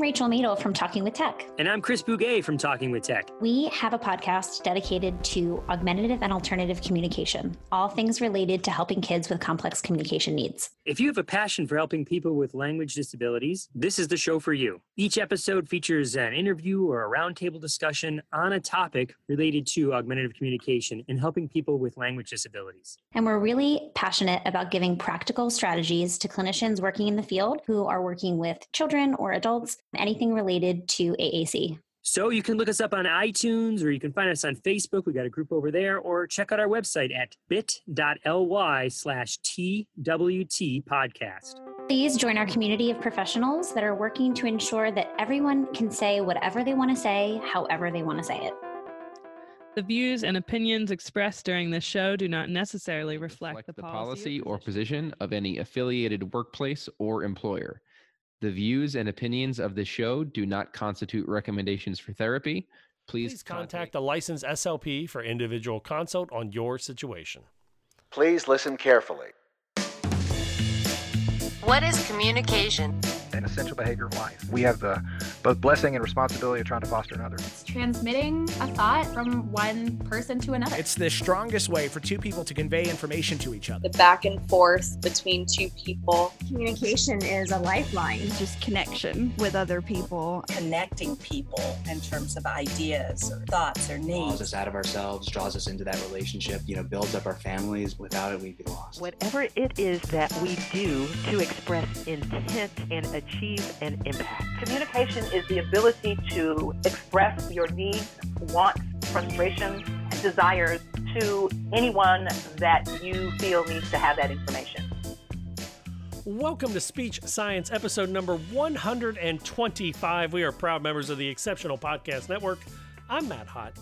I'm Rachel Madel from Talking with Tech. And I'm Chris Bugaj from Talking with Tech. We have a podcast dedicated to augmentative and alternative communication, all things related to helping kids with complex communication needs. If you have a passion for helping people with language disabilities, this is the show for you. Each episode features an interview or a roundtable discussion on a topic related to augmentative communication and helping people with language disabilities. And we're really passionate about giving practical strategies to clinicians working in the field who are working with children or adults, anything related to AAC. So you can look us up on iTunes or you can find us on Facebook. We got a group over there, or check out our website at bit.ly slash TWT podcast. Please join our community of professionals that are working to ensure that everyone can say whatever they want to say, however they want to say it. The views and opinions expressed during this show do not necessarily reflect, reflect the, the policy, policy or position of any affiliated workplace or employer. The views and opinions of the show do not constitute recommendations for therapy. Please, Please contact a licensed SLP for individual consult on your situation. Please listen carefully. What is communication? An essential behavior of life. We have the both blessing and responsibility of trying to foster another. It's transmitting a thought from one person to another. It's the strongest way for two people to convey information to each other. The back and forth between two people. Communication is a lifeline. It's Just connection with other people. Connecting people in terms of ideas or thoughts or needs. Draws us out of ourselves, draws us into that relationship, you know, builds up our families. Without it, we'd be lost. Whatever it is that we do to express intent and achieve an impact. Communication is the ability to express your needs, wants, frustrations, and desires to anyone that you feel needs to have that information. Welcome to Speech Science, episode number 125. We are proud members of the Exceptional Podcast Network. I'm Matt Hott,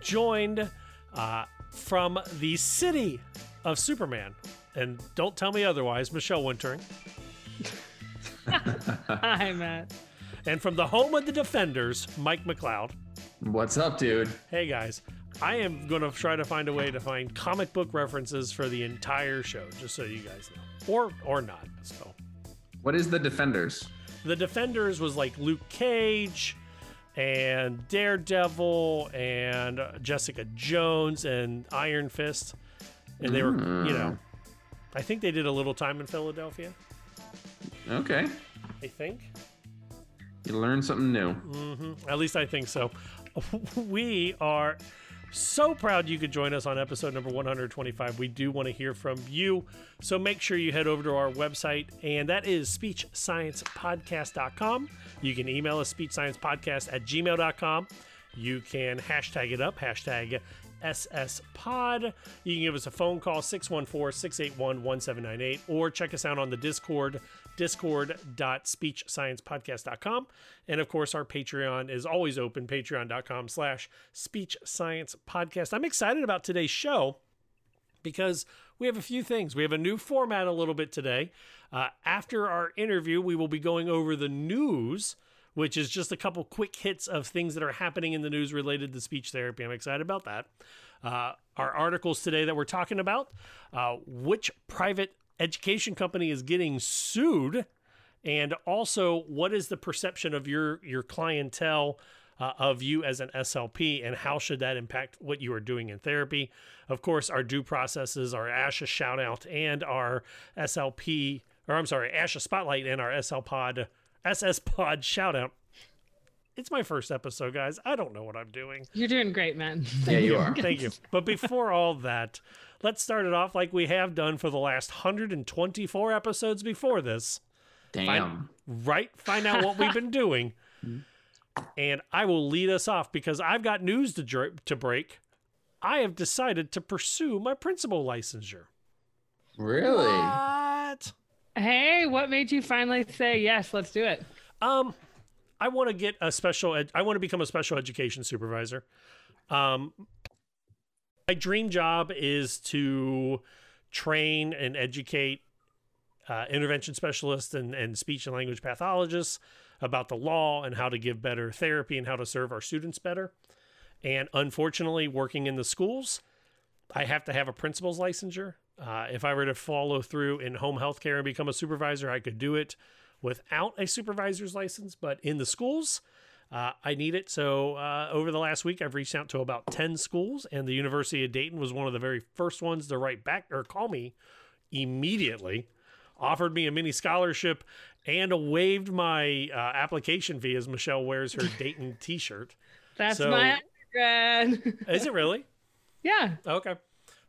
joined uh, from the city of Superman. And don't tell me otherwise, Michelle Wintering. Hi, Matt. And from the home of the Defenders, Mike McLeod. What's up, dude? Hey, guys. I am going to try to find a way to find comic book references for the entire show, just so you guys know. Or or not. So What is the Defenders? The Defenders was like Luke Cage and Daredevil and Jessica Jones and Iron Fist. And they were, you hmm. know, I think they did a little time in Philadelphia. Okay. I think. You learn something new. hmm At least I think so. We are so proud you could join us on episode number 125. We do want to hear from you. So make sure you head over to our website, and that is speechsciencepodcast.com. You can email us speechsciencepodcast at gmail.com. You can hashtag it up, hashtag SS Pod. You can give us a phone call, 614 681 1798, or check us out on the Discord, discord.speechsciencepodcast.com. And of course, our Patreon is always open, patreon.com slash speech science podcast. I'm excited about today's show because we have a few things. We have a new format a little bit today. Uh, after our interview, we will be going over the news which is just a couple quick hits of things that are happening in the news related to speech therapy. I'm excited about that. Uh, our articles today that we're talking about uh, which private education company is getting sued, and also what is the perception of your your clientele. Uh, of you as an SLP and how should that impact what you are doing in therapy? Of course, our due processes, our ASHA shout out, and our SLP, or I'm sorry, ASHA spotlight and our SL pod SS Pod shout out. It's my first episode, guys. I don't know what I'm doing. You're doing great, man. Yeah, you are. Thank you. But before all that, let's start it off like we have done for the last 124 episodes before this. Damn. Find, right? Find out what we've been doing. And I will lead us off because I've got news to, dr- to break. I have decided to pursue my principal licensure. Really? What? Hey, what made you finally say yes? Let's do it. Um, I want to get a special. Ed- I want to become a special education supervisor. Um, my dream job is to train and educate uh, intervention specialists and, and speech and language pathologists about the law and how to give better therapy and how to serve our students better. And unfortunately, working in the schools, I have to have a principal's licensure. Uh, if I were to follow through in home health care and become a supervisor, I could do it. without a supervisor's license, but in the schools, uh, I need it. So uh, over the last week, I've reached out to about 10 schools, and the University of Dayton was one of the very first ones to write back or call me immediately, offered me a mini scholarship, and waived my uh, application fee as Michelle wears her Dayton t shirt. That's So- my undergrad. Is it really? yeah. Okay.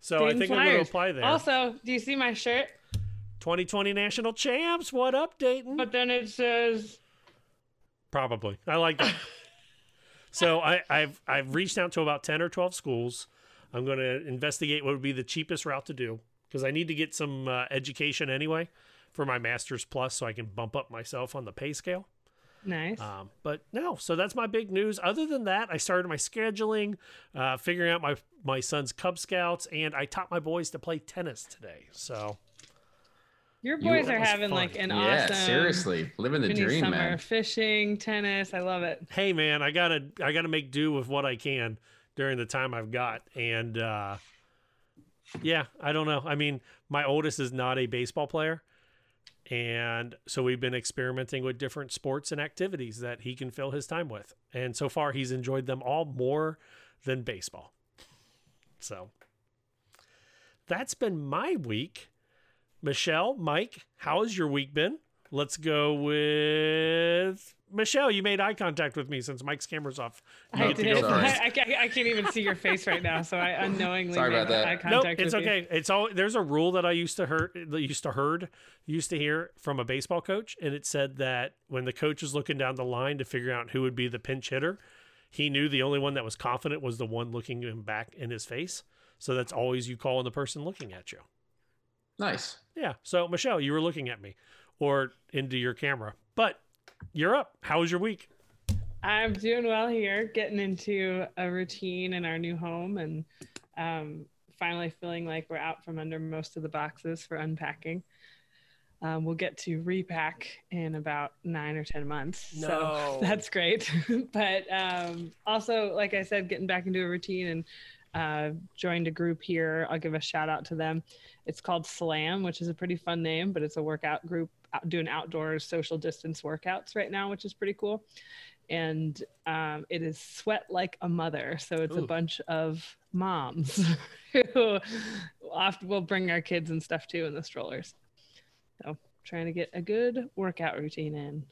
So I Dayton think I'm going to apply there. Also, do you see my shirt? 2020 national champs. What up, Dayton? But then it says Probably. I like that. so I, I've I've reached out to about ten or twelve schools. I'm going to investigate what would be the cheapest route to do because I need to get some uh, education anyway for my master's plus, so I can bump up myself on the pay scale. nice. Um, but no, so that's my big news. Other than that, I started my scheduling, uh, figuring out my my son's Cub Scouts, and I taught my boys to play tennis today. So Your boys That are was having fun. like an yeah, awesome seriously, living the dream, summer man. fishing, tennis. I love it. hey man, I gotta I gotta make do with what I can during the time I've got. And uh yeah, I don't know. I mean, my oldest is not a baseball player. And so we've been experimenting with different sports and activities that he can fill his time with. And so far he's enjoyed them all more than baseball. So that's been my week. Michelle, Mike, how has your week been? Let's go with Michelle. You made eye contact with me since Mike's camera's off. You I did. go Sorry. first. I, I, can't- I can't even see your face right now, so I unknowingly Sorry made about that. eye Nope, contact it's with you. okay. It's all there's a rule that I used to heard that used to heard used to hear from a baseball coach, and it said that when the coach was looking down the line to figure out who would be the pinch hitter, he knew the only one that was confident was the one looking him back in his face. So that's always you call on the person looking at you. Nice. Yeah. So Michelle, you were looking at me or into your camera, but you're up. How was your week? I'm doing well here, getting into a routine in our new home and um, finally feeling like we're out from under most of the boxes for unpacking. Um, we'll get to repack in about nine or 10 months. No. So that's great. but um, also, like I said, getting back into a routine and uh, joined a group here. I'll give a shout out to them. It's called Slam, which is a pretty fun name, but it's a workout group out, doing outdoors social distance workouts right now, which is pretty cool and um, it is sweat like a mother so it's a bunch of moms who often will bring our kids and stuff too in the strollers so trying to get a good workout routine in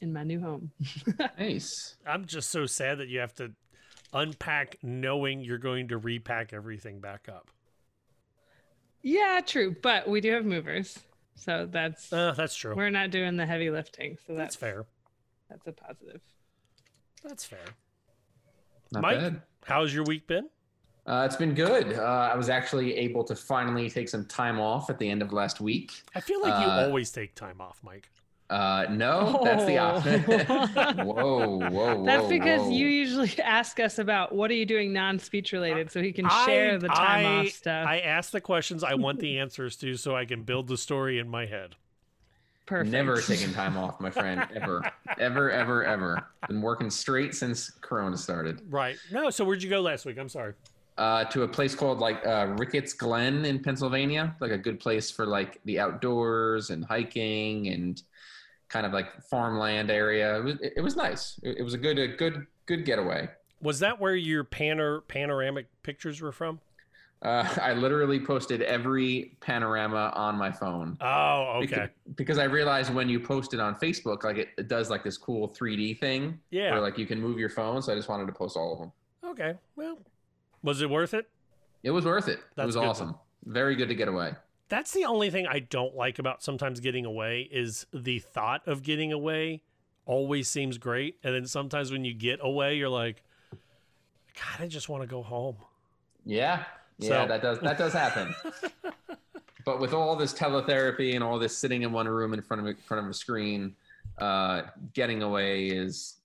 in my new home Nice. I'm just so sad that you have to unpack knowing you're going to repack everything back up. yeah true but we do have movers so that's Uh, that's true. we're not doing the heavy lifting so That's that's fair. that's a positive That's fair. Not Mike, bad. how's your week been? Uh, it's been good. Uh, I was actually able to finally take some time off at the end of last week. I feel like you Uh, always take time off, Mike. Uh, no, that's the opposite. whoa, whoa, whoa. that's because whoa. you usually ask us about what are you doing non-speech related so he can share the time I, off stuff I ask the questions I want the answers to so I can build the story in my head. perfect Never taking time off, my friend. Ever, ever, ever, ever. Been working straight since Corona started. Right. No, so where'd you go last week? I'm sorry. Uh, to a place called like uh, Ricketts Glen in Pennsylvania, like a good place for like the outdoors and hiking and kind of like farmland area. It was, it was nice. It, it was a good, a good, good getaway. Was that where your panor panoramic pictures were from? Uh, I literally posted every panorama on my phone. Oh, okay. because I realized when you post it on Facebook, like it, it does like this cool 3D thing. Yeah. Where like you can move your phone. So I just wanted to post all of them. Okay. Well, was it worth it? It was worth it. That's it was awesome. Very good to get away. That's the only thing I don't like about sometimes getting away is the thought of getting away always seems great. And then sometimes when you get away, you're like, God, I just want to go home. Yeah. Yeah, So- that does that does happen. but with all this teletherapy and all this sitting in one room in front of a, front of a screen, uh, getting away is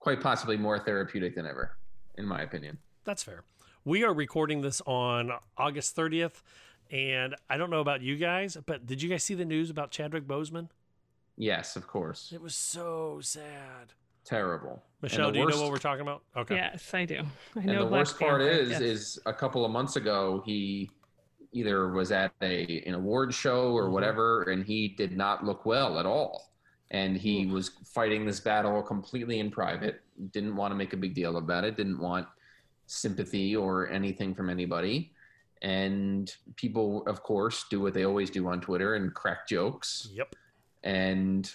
quite possibly more therapeutic than ever, in my opinion. That's fair. We are recording this on August 30th. And I don't know about you guys, but did you guys see the news about Chadwick Boseman? Yes, of course. It was so sad. Terrible. Michelle, the do you know what we're talking about? Okay. yes i do i And know the Black worst part Panther, is, yes. is a couple of months ago he either was at a an award show or Mhm. whatever, and he did not look well at all. and he was fighting this battle completely in private. Didn't want to make a big deal about it. Didn't want sympathy or anything from anybody. And people, of course, do what they always do on Twitter and crack jokes. Yep. And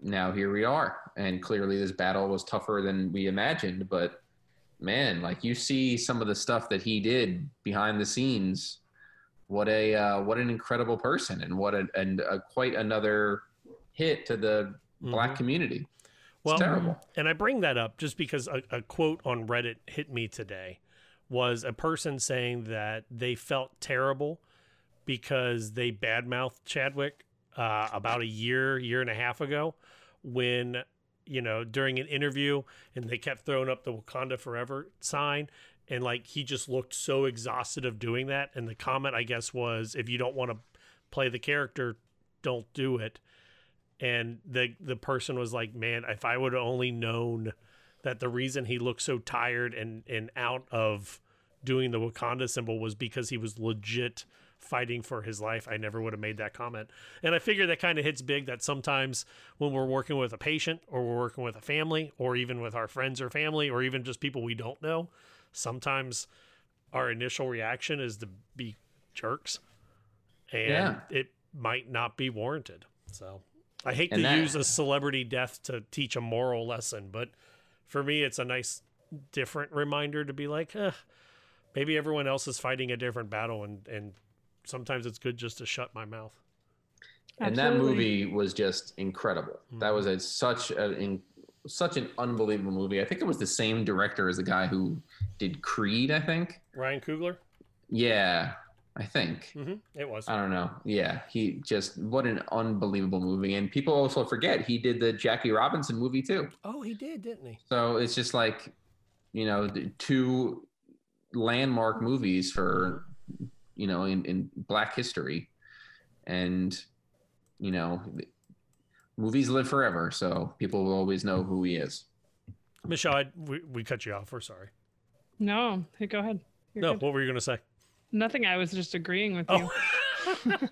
now here we are. And clearly, this battle was tougher than we imagined. But man, like you see some of the stuff that he did behind the scenes. What a uh, what an incredible person, and what a and a, quite another hit to the black Mhm. community. It's Well, terrible. and I bring that up just because a, a quote on Reddit hit me today was a person saying that they felt terrible because they badmouthed Chadwick uh, about a year, year and a half ago when, you know, during an interview and they kept throwing up the Wakanda Forever sign. And like he just looked so exhausted of doing that. And the comment, I guess, was if you don't want to play the character, don't do it and the the person was like, "Man, if I would have only known that the reason he looked so tired and and out of doing the Wakanda symbol was because he was legit fighting for his life, I never would have made that comment." And I figure that kind of hits big that sometimes when we're working with a patient or we're working with a family or even with our friends or family or even just people we don't know, sometimes our initial reaction is to be jerks and Yeah. it might not be warranted. So I hate And to that- use a celebrity death to teach a moral lesson, but for me, it's a nice, different reminder to be like, eh, maybe everyone else is fighting a different battle, and and sometimes it's good just to shut my mouth. and that movie was just incredible. That was a, such a in, such an unbelievable movie. I think it was the same director as the guy who did Creed. I think. Ryan Coogler, Yeah, I think. hmm it was. I don't know. Yeah, he just what an unbelievable movie. And people also forget he did the Jackie Robinson movie too. Oh, he did, didn't he? So it's just like, you know, the two landmark movies for, you know, in, in Black history, and you know, movies live forever. So people will always know who he is. Michelle, I, we, we cut you off. We're sorry. No, hey, go ahead. You're no, good. what were you going to say? Nothing. I was just agreeing with you.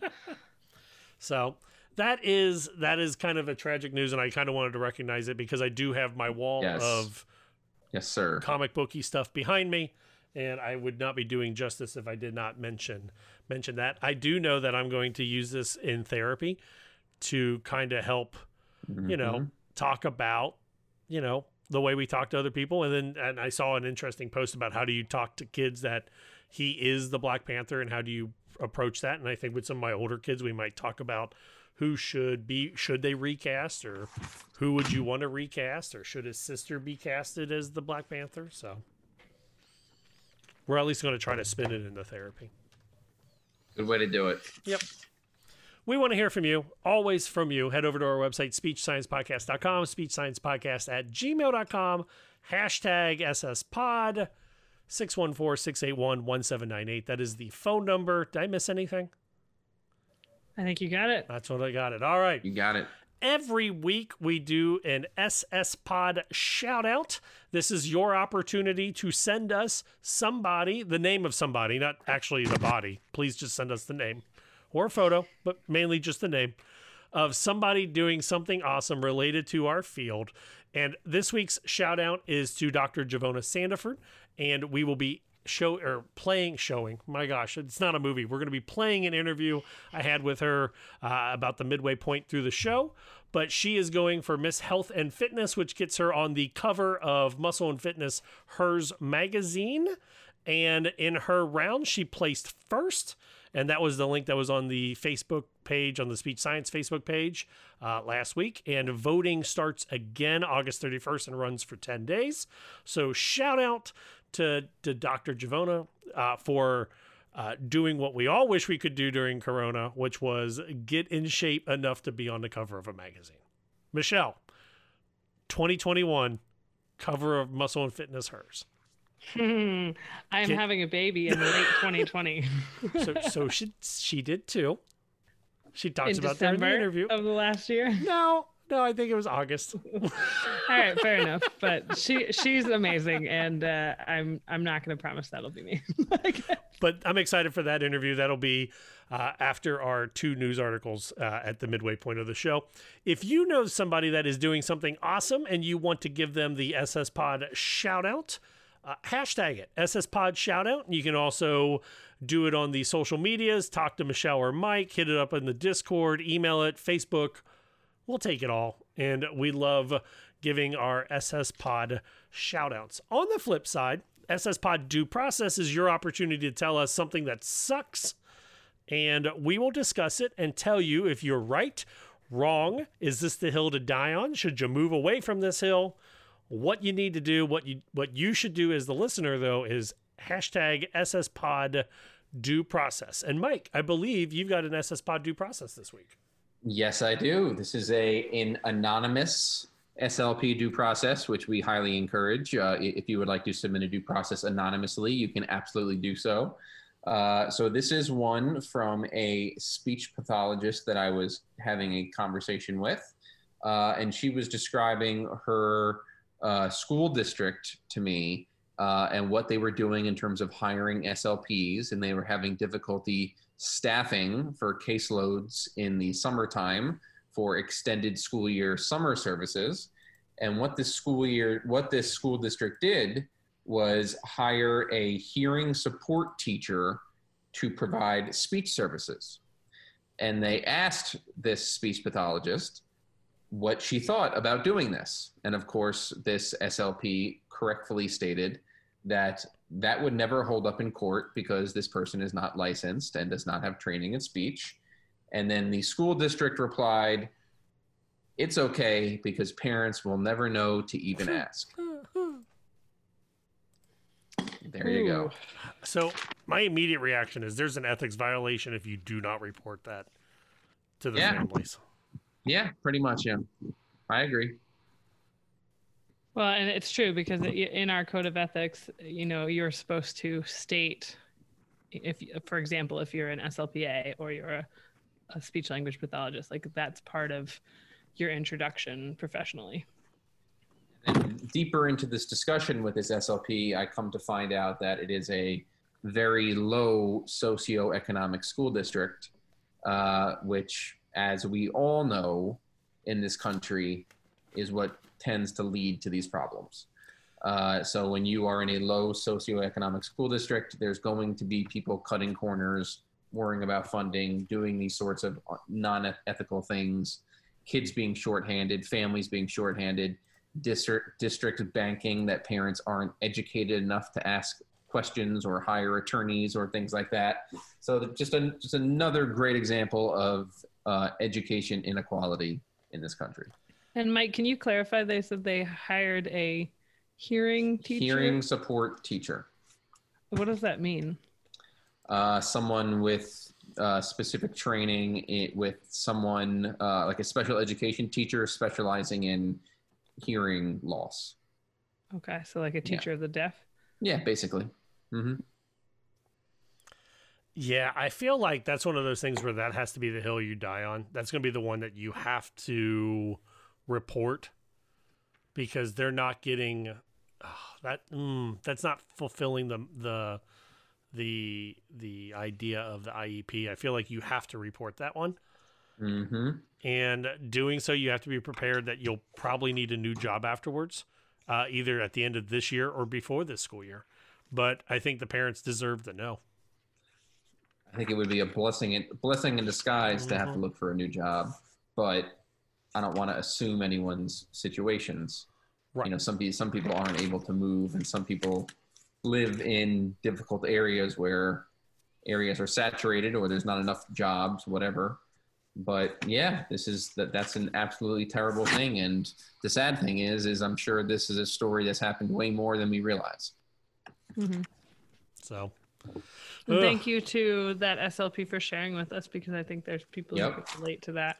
So that is that is kind of a tragic news, and I kind of wanted to recognize it because I do have my wall Yes. of Yes, sir. comic booky stuff behind me, and I would not be doing justice if I did not mention mention that. I do know that I'm going to use this in therapy to kind of help, you know, Mhm. talk about, you know, the way we talk to other people. And then and I saw an interesting post about how do you talk to kids that he is the Black Panther and how do you approach that? And I think with some of my older kids, we might talk about who should be should they recast or who would you want to recast or should his sister be casted as the Black Panther? So we're at least going to try to spin it into therapy. Good way to do it. Yep. We want to hear from you, always from you. Head over to our website, speechsciencepodcast.com, speechsciencepodcast at gmail.com, hashtag SSPod, 614-681-1798. That is the phone number. Did I miss anything? I think you got it. That's what I got it. All right. You got it. Every week we do an SS Pod shout out. This is your opportunity to send us somebody, the name of somebody, not actually the body. Please just send us the name or a photo, but mainly just the name of somebody doing something awesome related to our field. And this week's shout out is to Dr. Givona Sandiford, and we will be show or playing showing. My gosh it's not a movie. We're going to be playing an interview i had with her uh, about the midway point through the show but she is going for miss health and fitness which gets her on the cover of muscle and fitness hers magazine. And in her round she placed first and that was the link that was on the facebook page on the speech science facebook page uh, last week. And voting starts again august 31st and runs for 10 days. So shout out to, to dr givona uh, for uh, doing what we all wish we could do during corona which was get in shape enough to be on the cover of a magazine michelle 2021 cover of muscle and fitness hers Hmm. I'm Get- having a baby in late 2020. so so she she did too. She talks in about that in the interview. of the last year. No, no, I think it was August. All right, fair enough. But she she's amazing, and uh, I'm I'm not going to promise that'll be me. but I'm excited for that interview. That'll be uh, after our two news articles uh, at the midway point of the show. If you know somebody that is doing something awesome and you want to give them the SS Pod shout out, uh, hashtag it SS Pod shout out. You can also do it on the social medias, talk to Michelle or Mike, hit it up in the Discord, email it, Facebook. We'll take it all. And we love giving our SS Pod shout outs. On the flip side, SS Pod due process is your opportunity to tell us something that sucks and we will discuss it and tell you if you're right, wrong. Is this the hill to die on? Should you move away from this hill? What you need to do, what you what you should do as the listener though is hashtag SS Pod due process. And Mike, I believe you've got an SS Pod due process this week. Yes, I do. This is a an anonymous SLP due process, which we highly encourage. Uh, if you would like to submit a due process anonymously, you can absolutely do so. Uh, so this is one from a speech pathologist that I was having a conversation with, uh, and she was describing her uh, school district to me uh, and what they were doing in terms of hiring SLPs, and they were having difficulty staffing for caseloads in the summertime for extended school year summer services. And what this school year, what this school district did was hire a hearing support teacher to provide speech services. And they asked this speech pathologist what she thought about doing this. And of course, this SLP correctly stated that that would never hold up in court because this person is not licensed and does not have training in speech. And then the school district replied, It's okay because parents will never know to even ask. There you go. So my immediate reaction is there's an ethics violation if you do not report that to the Yeah. families. Yeah, pretty much. Yeah, I agree. Well, and it's true because in our code of ethics, you know, you're supposed to state if, for example, if you're an SLPA or you're a, a speech language pathologist, like that's part of your introduction professionally. deeper into this discussion with this SLP, I come to find out that it is a very low socioeconomic school district, uh, which, as we all know in this country, is what tends to lead to these problems. Uh, so, when you are in a low socioeconomic school district, there's going to be people cutting corners, worrying about funding, doing these sorts of non ethical things, kids being shorthanded, families being shorthanded district district banking that parents aren't educated enough to ask questions or hire attorneys or things like that. So just a, just another great example of uh, education inequality in this country. And Mike, can you clarify? They said they hired a hearing teacher. Hearing support teacher, What does that mean? uh, someone with uh, specific training i with someone uh, like a special education teacher specializing in hearing loss. Okay, so like a teacher of the deaf. Yeah, basically. hmm Yeah, I feel like that's one of those things where that has to be the hill you die on. That's going to be the one that you have to report because they're not getting oh, that. Mm, that's not fulfilling the the the the idea of the IEP. I feel like you have to report that one. Mm-hmm. And doing so, you have to be prepared that you'll probably need a new job afterwards, uh, either at the end of this year or before this school year. But I think the parents deserve to know. I think it would be a blessing in, blessing in disguise to have to Mhm. look for a new job, but I don't want to assume anyone's situations. Right. You know, some people some people aren't able to move, and some people live in difficult areas where areas are saturated or there's not enough jobs, whatever. But yeah, this is that that's an absolutely terrible thing. And the sad thing is, is I'm sure this is a story that's happened way more than we realize. Mm-hmm. So, Ugh. thank you to that SLP for sharing with us because I think there's people Yep. who relate to that.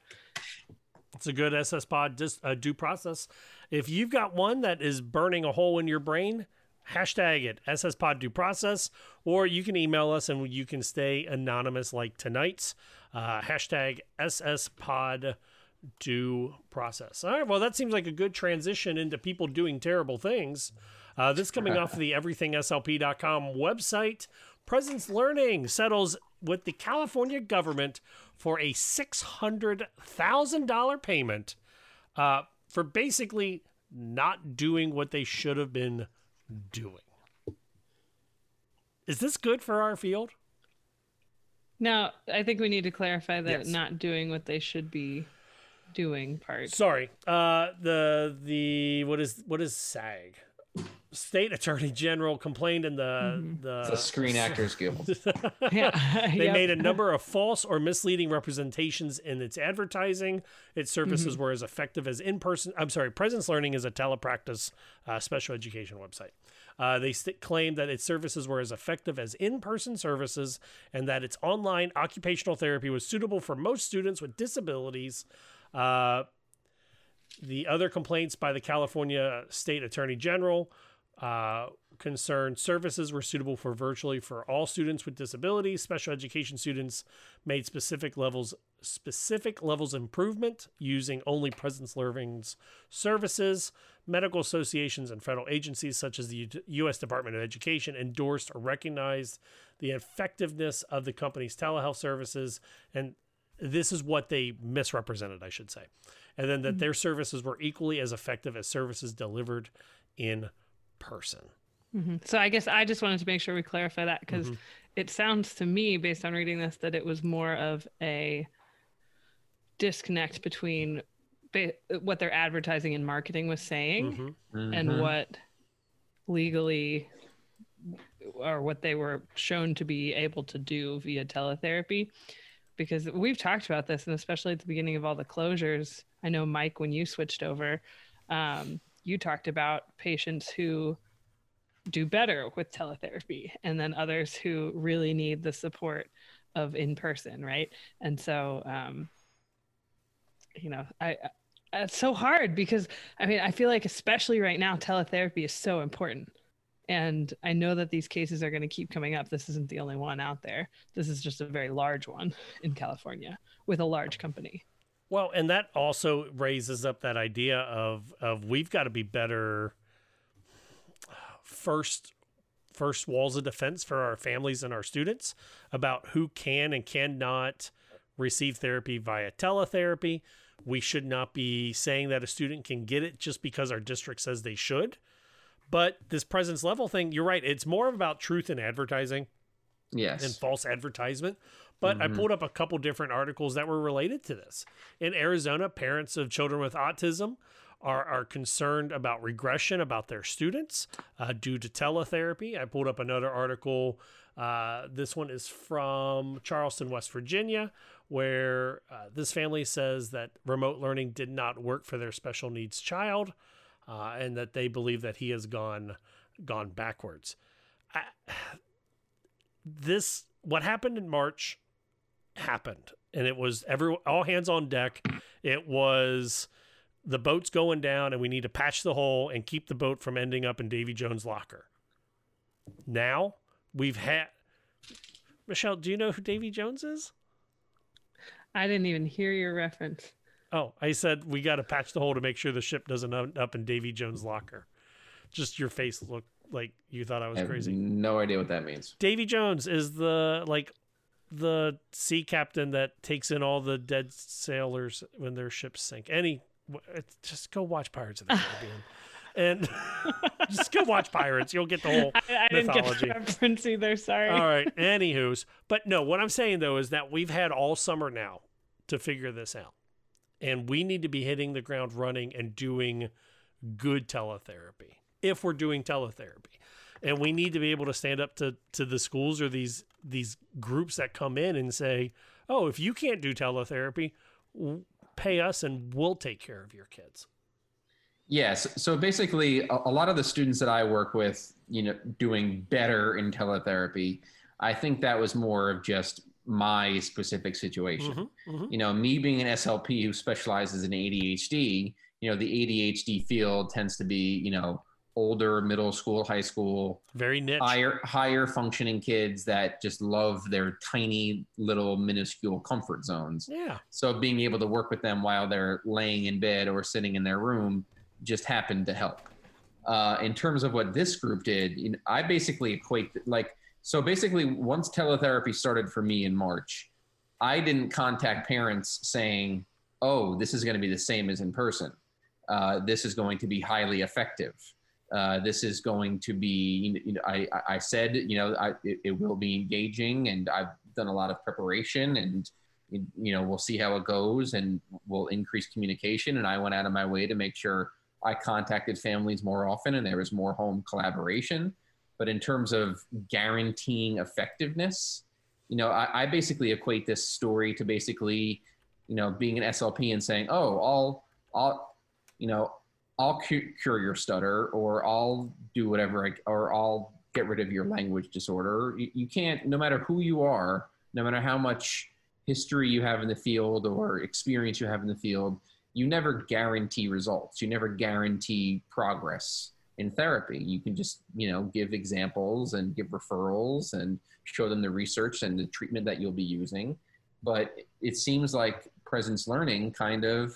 It's a good SS pod dis, uh, due process. If you've got one that is burning a hole in your brain, hashtag it SS pod due process, or you can email us and you can stay anonymous like tonight's uh, hashtag SS pod due process. All right, well, that seems like a good transition into people doing terrible things. Uh, this coming off the everythingslp.com website. Presence Learning settles with the California government for a $600,000 payment uh, for basically not doing what they should have been doing. Is this good for our field? No, I think we need to clarify that Yes. not doing what they should be doing part. Sorry. Uh, the the what is what is SAG? State Attorney General complained in the the It's the Screen Actors Guild. Yeah, they yep. made a number of false or misleading representations in its advertising. Its services Mhm. were as effective as in person. I'm sorry, Presence Learning is a telepractice uh, special education website. Uh, they st- claimed that its services were as effective as in person services and that its online occupational therapy was suitable for most students with disabilities. Uh, the other complaints by the California State Attorney General uh, concerned services were suitable for virtually for all students with disabilities. Special education students made specific levels specific levels improvement using only Presence Learning's services. Medical associations and federal agencies such as the U- U.S. Department of Education endorsed or recognized the effectiveness of the company's telehealth services and this is what they misrepresented, I should say. And then that their services were equally as effective as services delivered in person. hmm So I guess I just wanted to make sure we clarify that because Mhm. it sounds to me, based on reading this, that it was more of a disconnect between ba- what their advertising and marketing was saying and Mhm. what legally or what they were shown to be able to do via teletherapy because we've talked about this and especially at the beginning of all the closures i know mike when you switched over um, you talked about patients who do better with teletherapy and then others who really need the support of in person right? And so um, you know I, I it's so hard because i mean i feel like especially right now teletherapy is so important and i know that these cases are going to keep coming up this isn't the only one out there this is just a very large one in california with a large company Well, and that also raises up that idea of of we've got to be better first first walls of defense for our families and our students about who can and cannot receive therapy via teletherapy. We should not be saying that a student can get it just because our district says they should. But this presence level thing, you're right, it's more about truth in advertising Yes. and false advertisement. But I Mhm. pulled up a couple different articles that were related to this. In Arizona, parents of children with autism are, are concerned about regression about their students uh, due to teletherapy. I pulled up another article. Uh, this one is from Charleston, West Virginia, where uh, this family says that remote learning did not work for their special needs child, uh, and that they believe that he has gone gone backwards. I, this what happened in March happened, and it was every all hands on deck. It was the boat's going down, and we need to patch the hole and keep the boat from ending up in Davy Jones' locker. Now we've had Michelle. Do you know who Davy Jones is? i didn't even hear your reference Oh, I said we got to patch the hole to make sure the ship doesn't end up in Davy Jones' locker. Just your face looked like you thought I was I have crazy. no idea what that means. Davy Jones is the like the sea captain that takes in all the dead sailors when their ships sink. Any just go watch Pirates of the Caribbean. And just go watch Pirates. You'll get the whole I, I didn't get the reference either. Sorry. All right. Anywho's, but no, what I'm saying though is that we've had all summer now to figure this out. And we need to be hitting the ground running and doing good teletherapy if we're doing teletherapy. And we need to be able to stand up to, to the schools or these these groups that come in and say, "Oh, if you can't do teletherapy, pay us and we'll take care of your kids." Yes. So basically, a, lot of the students that I work with, you know, doing better in teletherapy, I think that was more of just my specific situation. You know, me being an SLP who specializes in ADHD, you know, the ADHD field tends to be, you know, older middle school, high school, very niche, higher higher functioning kids that just love their tiny little minuscule comfort zones. Yeah. So being able to work with them while they're laying in bed or sitting in their room just happened to help. Uh, in terms of what this group did, you know, I basically equate like So basically, once teletherapy started for me in March, I didn't contact parents saying, "Oh, this is going to be the same as in person. Uh, this is going to be highly effective. Uh, this is going to be." You know, I I said, you know, I, it, it will be engaging, and I've done a lot of preparation, and you know, we'll see how it goes, and we'll increase communication. And I went out of my way to make sure I contacted families more often, and there was more home collaboration. But in terms of guaranteeing effectiveness, you know, I, I basically equate this story to basically, you know, being an SLP and saying, "Oh, I'll, I'll, you know, I'll cu- cure your stutter, or I'll do whatever, I, or I'll get rid of your language disorder." You, you can't, no matter who you are, no matter how much history you have in the field or experience you have in the field, you never guarantee results. You never guarantee progress in therapy. You can just, you know, give examples and give referrals and show them the research and the treatment that you'll be using. But it seems like presence learning kind of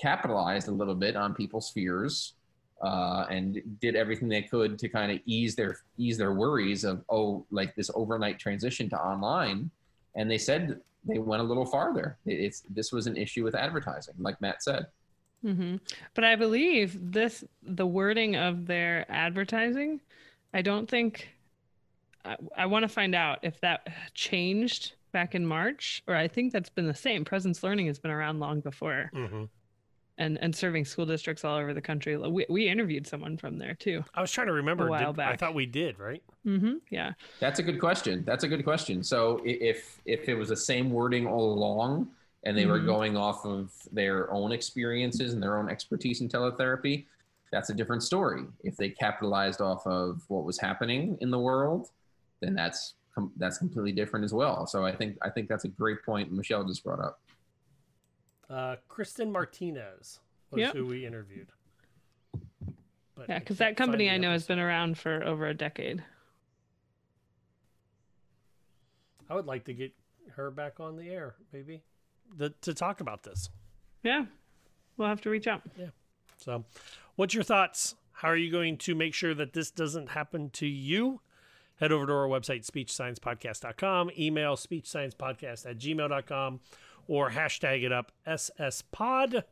capitalized a little bit on people's fears uh, and did everything they could to kind of ease their ease their worries of oh like this overnight transition to online. And they said they went a little farther. It's this was an issue with advertising, like Matt said. Mm-hmm. But I believe this the wording of their advertising. I don't think. I, I want to find out if that changed back in March, or I think that's been the same. Presence learning has been around long before. Mm-hmm. And, and serving school districts all over the country. We, we interviewed someone from there too. I was trying to remember. A while did, back. I thought we did, right? Mm-hmm. Yeah. That's a good question. That's a good question. So if if it was the same wording all along, and they were Mhm. going off of their own experiences and their own expertise in teletherapy, that's a different story. If they capitalized off of what was happening in the world, then that's com- that's completely different as well. So I think I think that's a great point Michelle just brought up. Uh, Kristen Martinez was Yep. who we interviewed. But Yeah, because that company I the know has been around for over a decade. I would like to get her back on the air, maybe, the, to talk about this. Yeah. We'll have to reach out. Yeah. So, what's your thoughts? How are you going to make sure that this doesn't happen to you? Head over to our website, speechsciencepodcast.com, email speechsciencepodcast at gmail.com, or hashtag it up SSPod.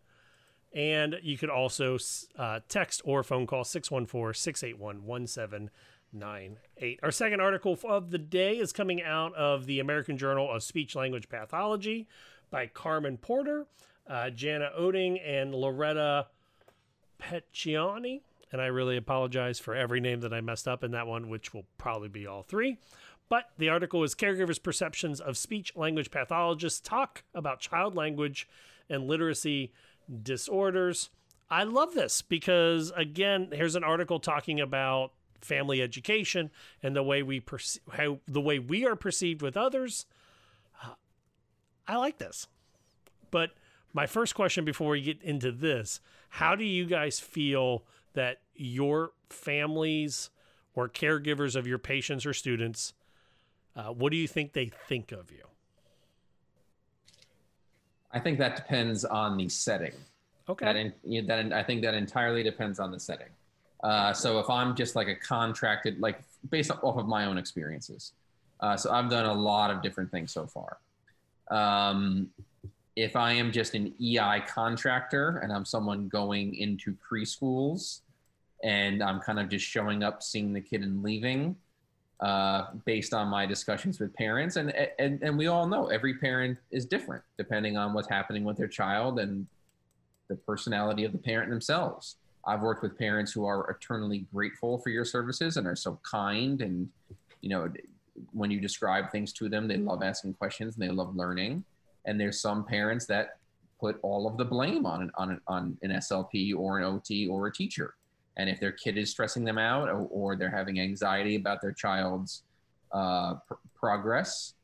And you could also uh, text or phone call 614 681 1798. Our second article of the day is coming out of the American Journal of Speech Language Pathology by Carmen Porter, uh, Jana Oding, and Loretta Pecciani. And I really apologize for every name that I messed up in that one, which will probably be all three. But the article is Caregivers' Perceptions of Speech Language Pathologists Talk About Child Language and Literacy Disorders. I love this because, again, here's an article talking about family education and the way we perce- how the way we are perceived with others. I like this. But my first question before we get into this, how do you guys feel that your families or caregivers of your patients or students, uh, what do you think they think of you? I think that depends on the setting. Okay. That, in, you know, that in, I think that entirely depends on the setting. Uh, so if I'm just like a contracted, like based off of my own experiences, uh, so I've done a lot of different things so far. Um, if I am just an EI contractor and I'm someone going into preschools and I'm kind of just showing up, seeing the kid and leaving, uh, based on my discussions with parents, and, and and we all know every parent is different depending on what's happening with their child and the personality of the parent themselves. I've worked with parents who are eternally grateful for your services and are so kind and you know when you describe things to them they love asking questions and they love learning and there's some parents that put all of the blame on an, on an, on an SLP or an OT or a teacher and if their kid is stressing them out or, or they're having anxiety about their child's uh, pr- progress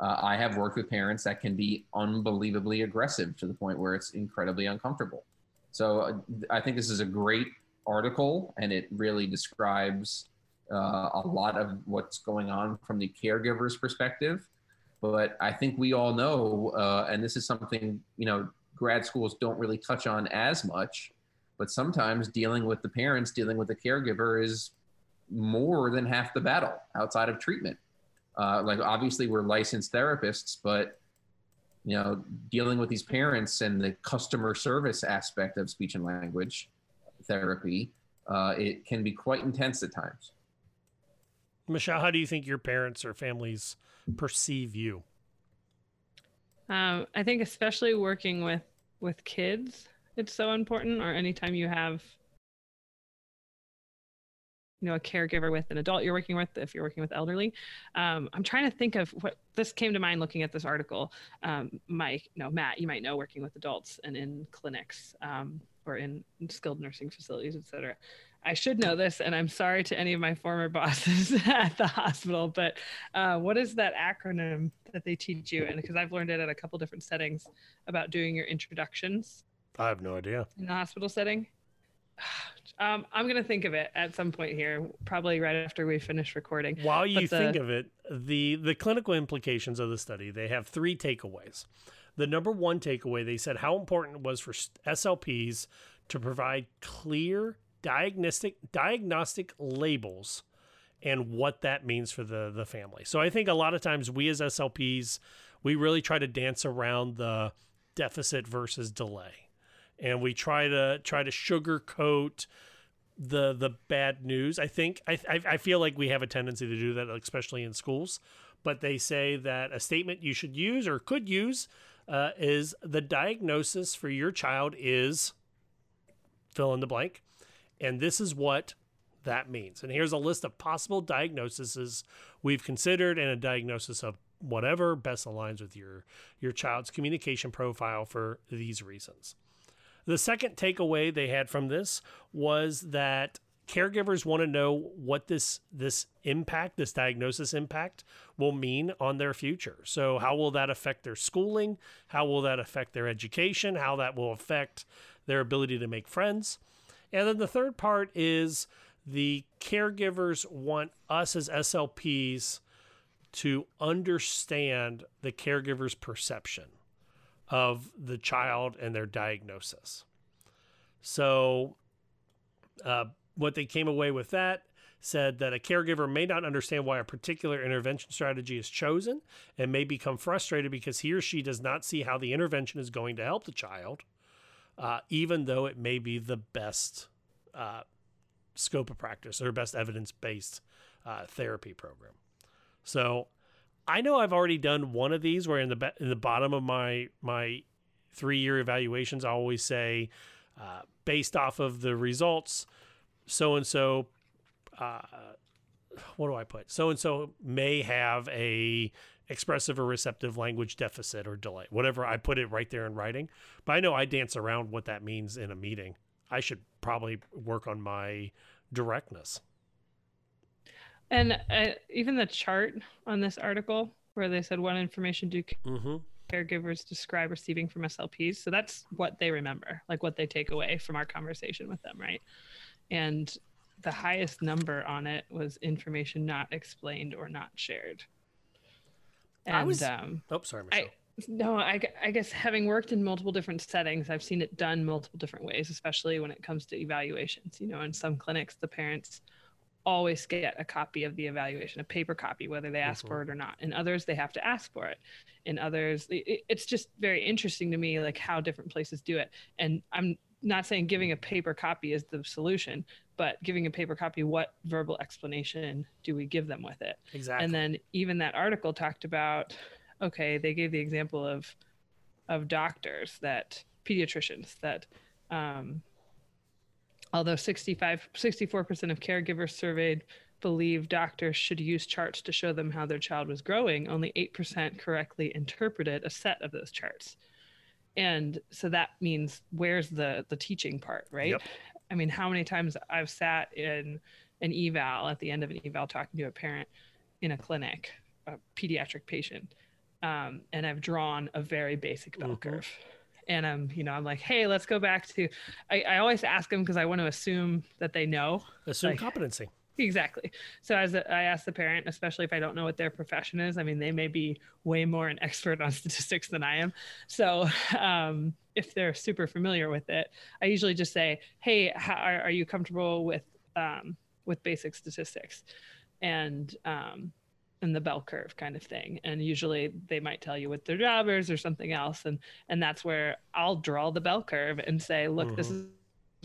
uh, I have worked with parents that can be unbelievably aggressive to the point where it's incredibly uncomfortable. So uh, I think this is a great article, and it really describes uh, a lot of what's going on from the caregiver's perspective. But I think we all know, uh, and this is something you know grad schools don't really touch on as much. But sometimes dealing with the parents, dealing with the caregiver, is more than half the battle outside of treatment Uh, like obviously we're licensed therapists, but you know, dealing with these parents and the customer service aspect of speech and language therapy, uh, it can be quite intense at times. Michelle, how do you think your parents or families perceive you? Um, I think especially working with with kids, it's so important. Or anytime you have, you know, a caregiver with an adult you're working with, if you're working with elderly. Um, I'm trying to think of what this came to mind looking at this article. Um, Mike, no, Matt, you might know working with adults and in clinics um, or in skilled nursing facilities, et cetera. I should know this, and I'm sorry to any of my former bosses at the hospital, but uh, what is that acronym that they teach you? And because I've learned it at a couple different settings about doing your introductions. I have no idea. In the hospital setting. Um, I'm going to think of it at some point here, probably right after we finish recording. While you the... think of it, the the clinical implications of the study, they have three takeaways. The number one takeaway, they said how important it was for SLPs to provide clear diagnostic diagnostic labels and what that means for the the family. So I think a lot of times we as SLPs we really try to dance around the deficit versus delay. And we try to try to sugarcoat the the bad news. I think I I feel like we have a tendency to do that especially in schools, but they say that a statement you should use or could use uh, is the diagnosis for your child is fill in the blank and this is what that means. And here's a list of possible diagnoses we've considered and a diagnosis of whatever best aligns with your your child's communication profile for these reasons. The second takeaway they had from this was that caregivers want to know what this this impact, this diagnosis impact will mean on their future. So how will that affect their schooling? How will that affect their education? How that will affect their ability to make friends? And then the third part is the caregivers want us as SLPs to understand the caregiver's perception of the child and their diagnosis. So, uh, what they came away with that said that a caregiver may not understand why a particular intervention strategy is chosen and may become frustrated because he or she does not see how the intervention is going to help the child uh, even though it may be the best uh, scope of practice or best evidence based uh, therapy program. So I know I've already done one of these where in the in the bottom of my my three year evaluations I always say uh, based off of the results so and so what do I put so and so may have a expressive or receptive language deficit or delay, whatever. I put it right there in writing. But I know I dance around what that means in a meeting. I should probably work on my directness. And uh, even the chart on this article where they said what information do mm-hmm. caregivers describe receiving from SLPs. So that's what they remember, like what they take away from our conversation with them, right? And the highest number on it was information not explained or not shared. And, I was. Um, oh, sorry, Michelle. I, no, I, I guess having worked in multiple different settings, I've seen it done multiple different ways, especially when it comes to evaluations. You know, in some clinics, the parents always get a copy of the evaluation, a paper copy, whether they ask mm-hmm. for it or not. In others, they have to ask for it. In others, it, it's just very interesting to me, like how different places do it. And I'm not saying giving a paper copy is the solution, but giving a paper copy, what verbal explanation do we give them with it? Exactly. And then even that article talked about, okay, they gave the example of of doctors that pediatricians that um, although 65 64% of caregivers surveyed believe doctors should use charts to show them how their child was growing only 8% correctly interpreted a set of those charts and so that means where's the the teaching part right yep. I mean, how many times I've sat in an eval at the end of an eval talking to a parent in a clinic, a pediatric patient, um, and I've drawn a very basic bell mm-hmm. curve. And I'm, you know, I'm like, hey, let's go back to. I, I always ask them because I want to assume that they know. Assume like, competency. Exactly. So as a, I ask the parent, especially if I don't know what their profession is, I mean, they may be way more an expert on statistics than I am. So um, if they're super familiar with it, I usually just say, "Hey, how, are, are, you comfortable with um, with basic statistics?" And um, and the bell curve kind of thing and usually they might tell you what their job is or something else and and that's where i'll draw the bell curve and say look mm-hmm. this is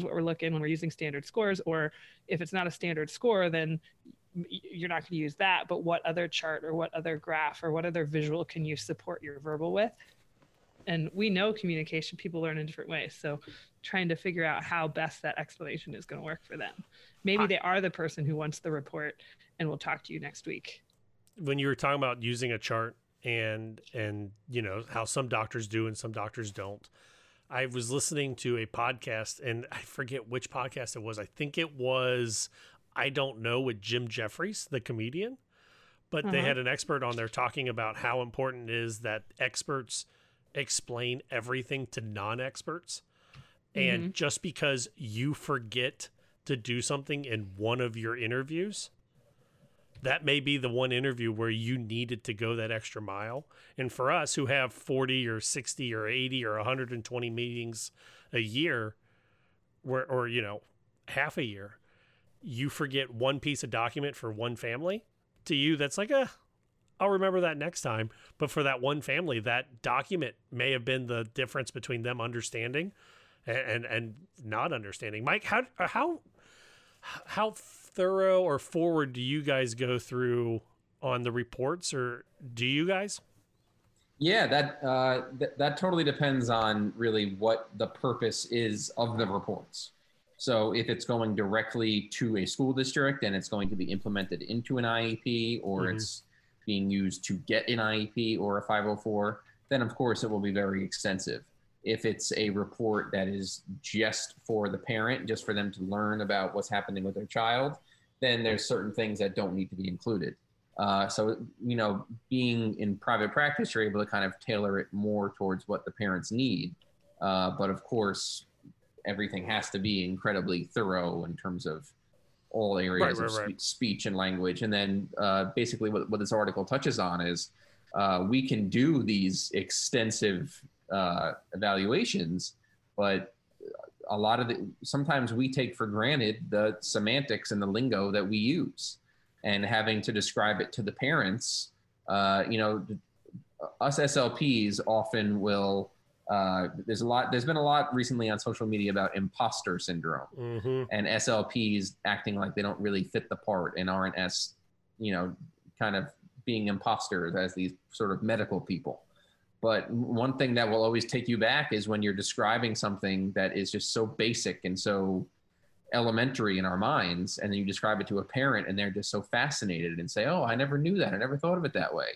what we're looking when we're using standard scores or if it's not a standard score then you're not going to use that but what other chart or what other graph or what other visual can you support your verbal with? And we know communication people learn in different ways so trying to figure out how best that explanation is going to work for them. Maybe they are the person who wants the report and we'll talk to you next week. When you were talking about using a chart and and you know how some doctors do and some doctors don't i was listening to a podcast and i forget which podcast it was i think it was i don't know with jim jeffries the comedian but uh-huh. they had an expert on there talking about how important it is that experts explain everything to non-experts and mm-hmm. just because you forget to do something in one of your interviews that may be the one interview where you needed to go that extra mile. And for us who have 40 or 60 or 80 or 120 meetings a year, where, or, you know, half a year, you forget one piece of document for one family. To you, that's like, a, I'll remember that next time. But for that one family, that document may have been the difference between them understanding and, and, and not understanding. Mike, how, how, how thorough or forward do you guys go through on the reports, or do you guys? Yeah, that uh, th- that totally depends on really what the purpose is of the reports. So if it's going directly to a school district and it's going to be implemented into an IEP, or mm-hmm. it's being used to get an IEP or a 504, then of course it will be very extensive if it's a report that is just for the parent, just for them to learn about what's happening with their child, then there's certain things that don't need to be included. Uh, so, you know, being in private practice, you're able to kind of tailor it more towards what the parents need. Uh, but of course, everything has to be incredibly thorough in terms of all areas right, of right. speech and language. And then uh, basically, what, what this article touches on is uh, we can do these extensive uh, evaluations, but a lot of the sometimes we take for granted the semantics and the lingo that we use, and having to describe it to the parents. Uh, you know, us SLPs often will. Uh, there's a lot. There's been a lot recently on social media about imposter syndrome mm-hmm. and SLPs acting like they don't really fit the part and aren't as, you know, kind of being imposters as these sort of medical people. But one thing that will always take you back is when you're describing something that is just so basic and so elementary in our minds, and then you describe it to a parent and they're just so fascinated and say, Oh, I never knew that. I never thought of it that way.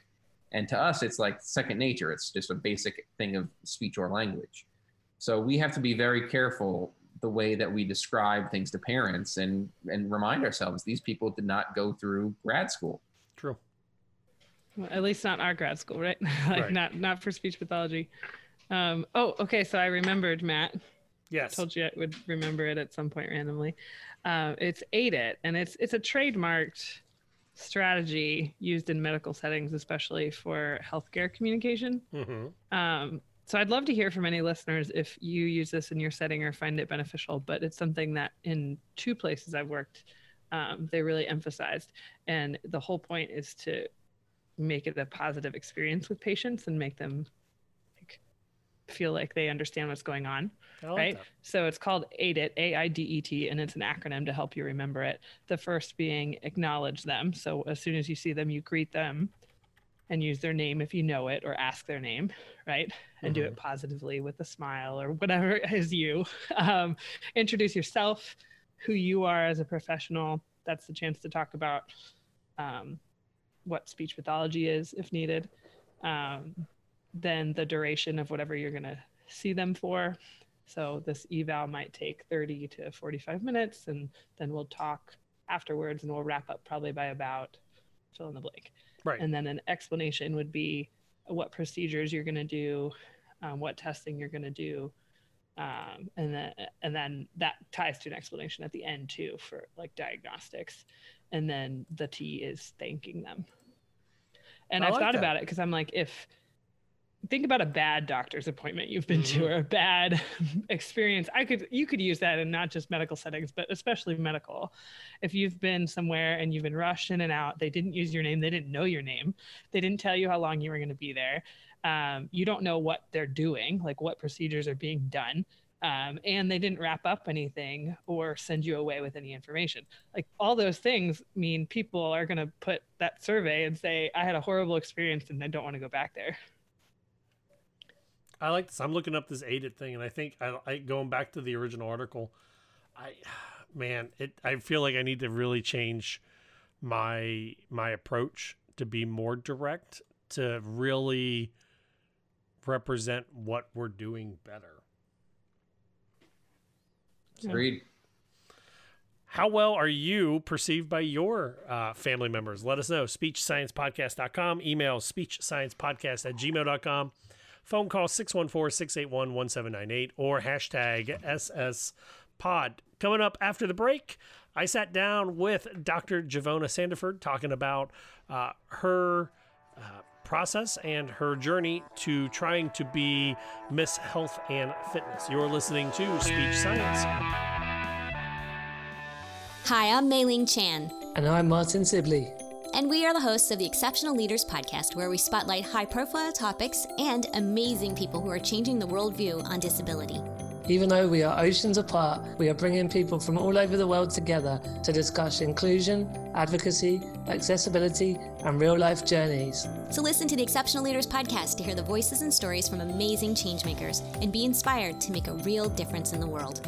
And to us, it's like second nature. It's just a basic thing of speech or language. So we have to be very careful the way that we describe things to parents and and remind ourselves these people did not go through grad school. True. Well, at least not our grad school, right? like right. not not for speech pathology. Um, oh, okay. So I remembered, Matt. Yes. I told you I would remember it at some point randomly. Uh, it's AIDET, and it's it's a trademarked strategy used in medical settings, especially for healthcare communication. Mm-hmm. Um, so I'd love to hear from any listeners if you use this in your setting or find it beneficial. But it's something that in two places I've worked, um, they really emphasized, and the whole point is to make it a positive experience with patients and make them like feel like they understand what's going on like right? that. so it's called AIDET A-I-D-E-T and it's an acronym to help you remember it. The first being acknowledge them. So as soon as you see them you greet them and use their name if you know it or ask their name right? And mm-hmm. do it positively with a smile or whatever is you um, introduce yourself who you are as a professional. That's the chance to talk about um, what speech pathology is if needed, um, then the duration of whatever you're going to see them for. So this eval might take 30 to 45 minutes, and then we'll talk afterwards, and we'll wrap up probably by about fill in the blank. Right. And then an explanation would be what procedures you're going to do, um, what testing you're going to do, um, and then and then that ties to an explanation at the end too for like diagnostics and then the T is thanking them. And I I've like thought that. about it because I'm like, if think about a bad doctor's appointment you've been mm-hmm. to or a bad experience i could you could use that in not just medical settings but especially medical if you've been somewhere and you've been rushed in and out they didn't use your name they didn't know your name they didn't tell you how long you were going to be there um, you don't know what they're doing like what procedures are being done um, and they didn't wrap up anything or send you away with any information. Like all those things mean people are going to put that survey and say, I had a horrible experience and I don't want to go back there. I like this. I'm looking up this AIDET thing, and I think I, I going back to the original article. I, man, it. I feel like I need to really change my my approach to be more direct to really represent what we're doing better. Agreed. How well are you perceived by your uh, family members? Let us know. SpeechSciencePodcast.com. Email SpeechSciencePodcast at gmail.com. Phone call 614-681-1798 or hashtag SSPod. Coming up after the break, I sat down with Dr. Givona Sandiford talking about uh, her uh, process and her journey to trying to be Miss Health and Fitness. You're listening to Speech Science. Hi, I'm Mei Ling Chan. And I'm Martin Sibley. And we are the hosts of the Exceptional Leaders Podcast, where we spotlight high profile topics and amazing people who are changing the worldview on disability. Even though we are oceans apart, we are bringing people from all over the world together to discuss inclusion, advocacy, accessibility, and real life journeys. So, listen to the Exceptional Leaders podcast to hear the voices and stories from amazing changemakers and be inspired to make a real difference in the world.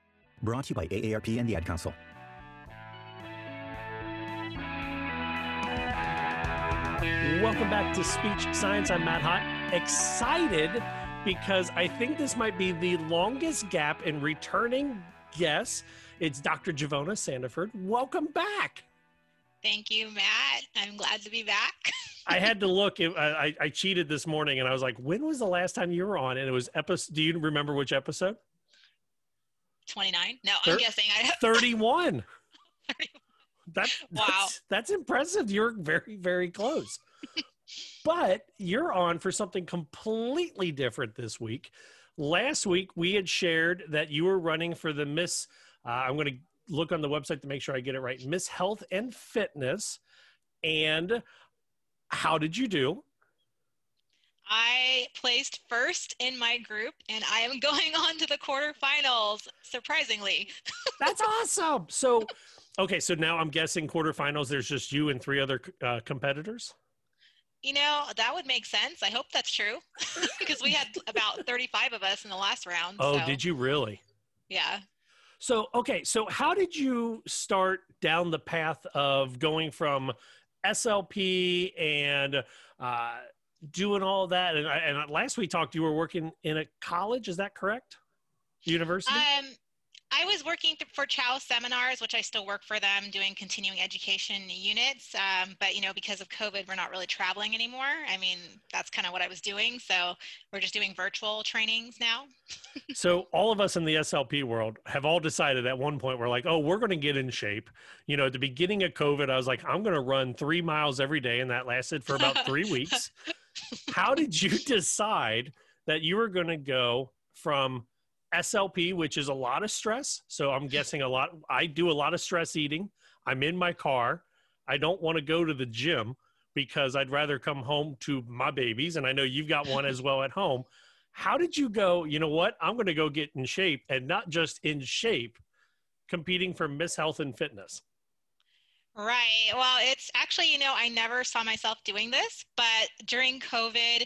Brought to you by AARP and the Ad Council. Welcome back to Speech Science. I'm Matt Hott. Excited because I think this might be the longest gap in returning guests. It's Dr. Givona Sandiford. Welcome back. Thank you, Matt. I'm glad to be back. I had to look. I, I cheated this morning, and I was like, "When was the last time you were on?" And it was episode. Do you remember which episode? 29? No, Thir- I'm guessing. I 31. That, wow. That's, that's impressive. You're very, very close. but you're on for something completely different this week. Last week, we had shared that you were running for the Miss, uh, I'm going to look on the website to make sure I get it right, Miss Health and Fitness. And how did you do? I placed first in my group and I am going on to the quarterfinals, surprisingly. That's awesome. So, okay, so now I'm guessing quarterfinals, there's just you and three other uh, competitors? You know, that would make sense. I hope that's true because we had about 35 of us in the last round. Oh, so. did you really? Yeah. So, okay, so how did you start down the path of going from SLP and uh, doing all that. And, and last we talked, you were working in a college. Is that correct? University? Um, I was working for Chow Seminars, which I still work for them, doing continuing education units. Um, but you know, because of COVID, we're not really traveling anymore. I mean, that's kind of what I was doing. So we're just doing virtual trainings now. so all of us in the SLP world have all decided at one point we're like, oh, we're going to get in shape. You know, at the beginning of COVID, I was like, I'm going to run three miles every day, and that lasted for about three weeks. How did you decide that you were going to go from SLP, which is a lot of stress? So I'm guessing a lot. I do a lot of stress eating. I'm in my car. I don't want to go to the gym because I'd rather come home to my babies. And I know you've got one as well at home. How did you go? You know what? I'm going to go get in shape and not just in shape, competing for Miss Health and Fitness. Right. Well, it's actually, you know, I never saw myself doing this, but during COVID,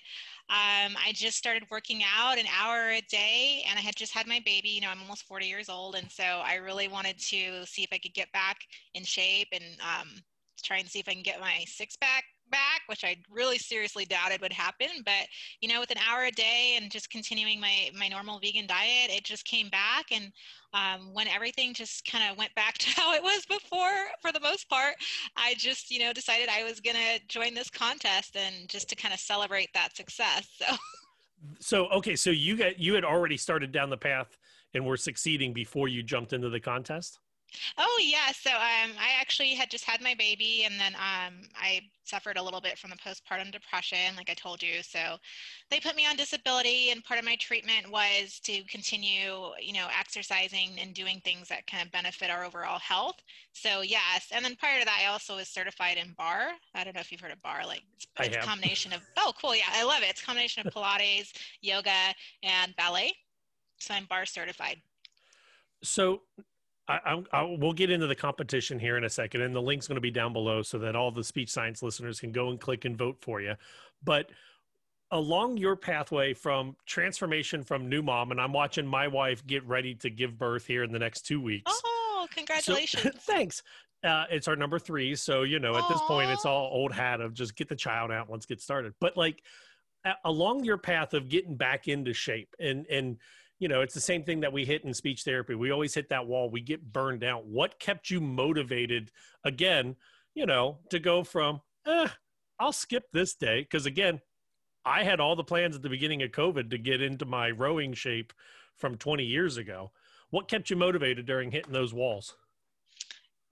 um, I just started working out an hour a day and I had just had my baby. You know, I'm almost 40 years old. And so I really wanted to see if I could get back in shape and um, try and see if I can get my six pack back, which I really seriously doubted would happen. But you know, with an hour a day and just continuing my my normal vegan diet, it just came back. And um, when everything just kind of went back to how it was before, for the most part, I just you know decided I was gonna join this contest and just to kind of celebrate that success. So. So okay, so you got you had already started down the path and were succeeding before you jumped into the contest. Oh yeah, so um, I actually had just had my baby, and then um, I suffered a little bit from the postpartum depression, like I told you. So they put me on disability, and part of my treatment was to continue, you know, exercising and doing things that kind of benefit our overall health. So yes, and then prior to that, I also was certified in barre. I don't know if you've heard of barre, like it's, it's a combination of. Oh, cool! Yeah, I love it. It's a combination of Pilates, yoga, and ballet. So I'm barre certified. So I, I, I, we'll get into the competition here in a second, and the link's going to be down below so that all the speech science listeners can go and click and vote for you. But along your pathway from transformation from new mom, and I'm watching my wife get ready to give birth here in the next two weeks. Oh, congratulations! So, thanks. Uh, it's our number three, so you know at Aww. this point it's all old hat of just get the child out, let's get started. But like along your path of getting back into shape and and you know, it's the same thing that we hit in speech therapy. We always hit that wall. We get burned out. What kept you motivated again, you know, to go from, eh, I'll skip this day? Because again, I had all the plans at the beginning of COVID to get into my rowing shape from 20 years ago. What kept you motivated during hitting those walls?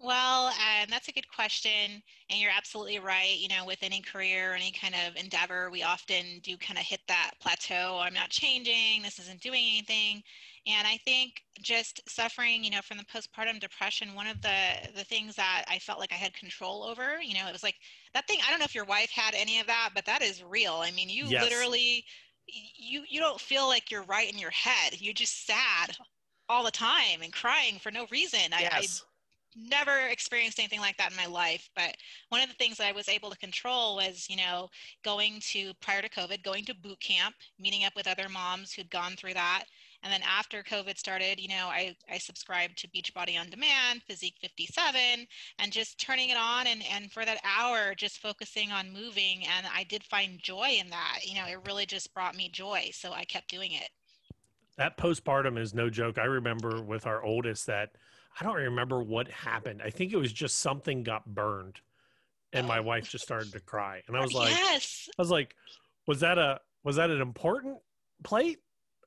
Well, um, that's a good question. And you're absolutely right. You know, with any career, or any kind of endeavor, we often do kind of hit that plateau. I'm not changing. This isn't doing anything. And I think just suffering, you know, from the postpartum depression, one of the the things that I felt like I had control over, you know, it was like that thing. I don't know if your wife had any of that, but that is real. I mean, you yes. literally, you you don't feel like you're right in your head. You're just sad all the time and crying for no reason. Yes. I, I never experienced anything like that in my life but one of the things that i was able to control was you know going to prior to covid going to boot camp meeting up with other moms who'd gone through that. And then after covid started you know i, I subscribed to beachbody on demand physique 57 and just turning it on and, and for that hour just focusing on moving. And i did find joy in that. You know it really just brought me joy so i kept doing it. That postpartum is no joke. I remember with our oldest that I don't remember what happened. I think it was just something got burned and my oh wife just started to cry. And I was like, yes. I was like, was that a, was that an important plate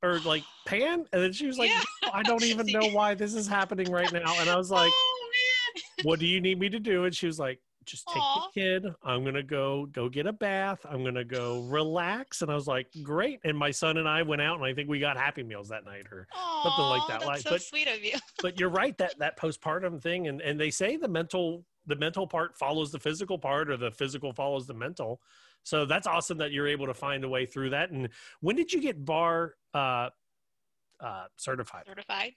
or like pan? And then she was like, yeah. I don't even know why this is happening right now. And I was oh, like, oh, what do you need me to do? And she was like, just take Aww. the kid. I'm gonna go go get a bath. I'm gonna go relax. And I was like, great. And my son and I went out, and I think we got Happy Meals that night or Aww, something like that. That's like, so but, sweet of you. but you're right that that postpartum thing, and and they say the mental the mental part follows the physical part, or the physical follows the mental. So that's awesome that you're able to find a way through that. And when did you get barre uh, uh, certified? Certified.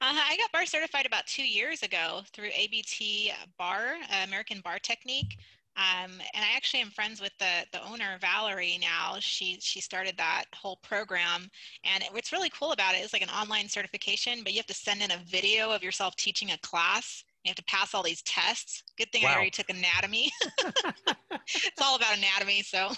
Uh, I got barre certified about two years ago through ABT Barre, uh, American Barre Technique. Um, and I actually am friends with the, the owner, Valerie, now. She, she started that whole program. And what's really cool about it is like an online certification, but you have to send in a video of yourself teaching a class. You have to pass all these tests. Good thing wow. I already took anatomy. it's all about anatomy. So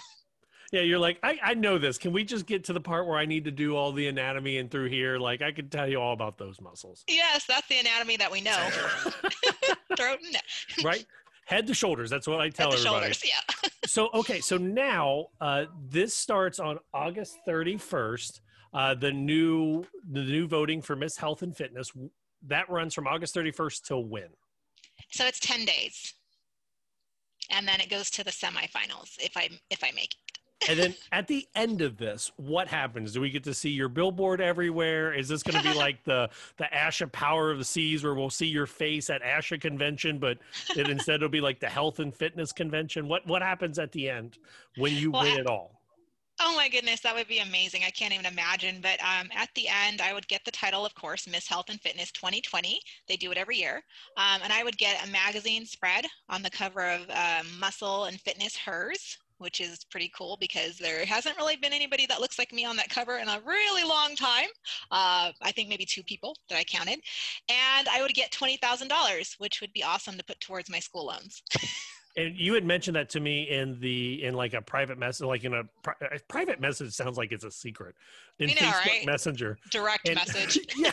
yeah, you're like, I, I know this. Can we just get to the part where I need to do all the anatomy and through here? Like, I can tell you all about those muscles. Yes, that's the anatomy that we know. Throat and neck. right? Head to shoulders. That's what I tell Head everybody. Shoulders, yeah. so, okay. So now uh, this starts on August 31st. Uh, the new the new voting for Miss Health and Fitness that runs from August 31st till when? So it's 10 days. And then it goes to the semifinals if I if I make it and then at the end of this, what happens? Do we get to see your billboard everywhere? Is this going to be like the the ASHA Power of the Seas, where we'll see your face at ASHA convention, but it instead it'll be like the Health and Fitness convention? What what happens at the end when you well, win it all? Oh my goodness, that would be amazing. I can't even imagine. But um, at the end, I would get the title, of course, Miss Health and Fitness 2020. They do it every year. Um, and I would get a magazine spread on the cover of um, Muscle and Fitness Hers, which is pretty cool because there hasn't really been anybody that looks like me on that cover in a really long time. Uh, I think maybe two people that I counted. And I would get $20,000, which would be awesome to put towards my school loans. And you had mentioned that to me in the in like a private message, like in a, pri- a private message sounds like it's a secret in I know, Facebook right? Messenger. Direct And- message. yeah,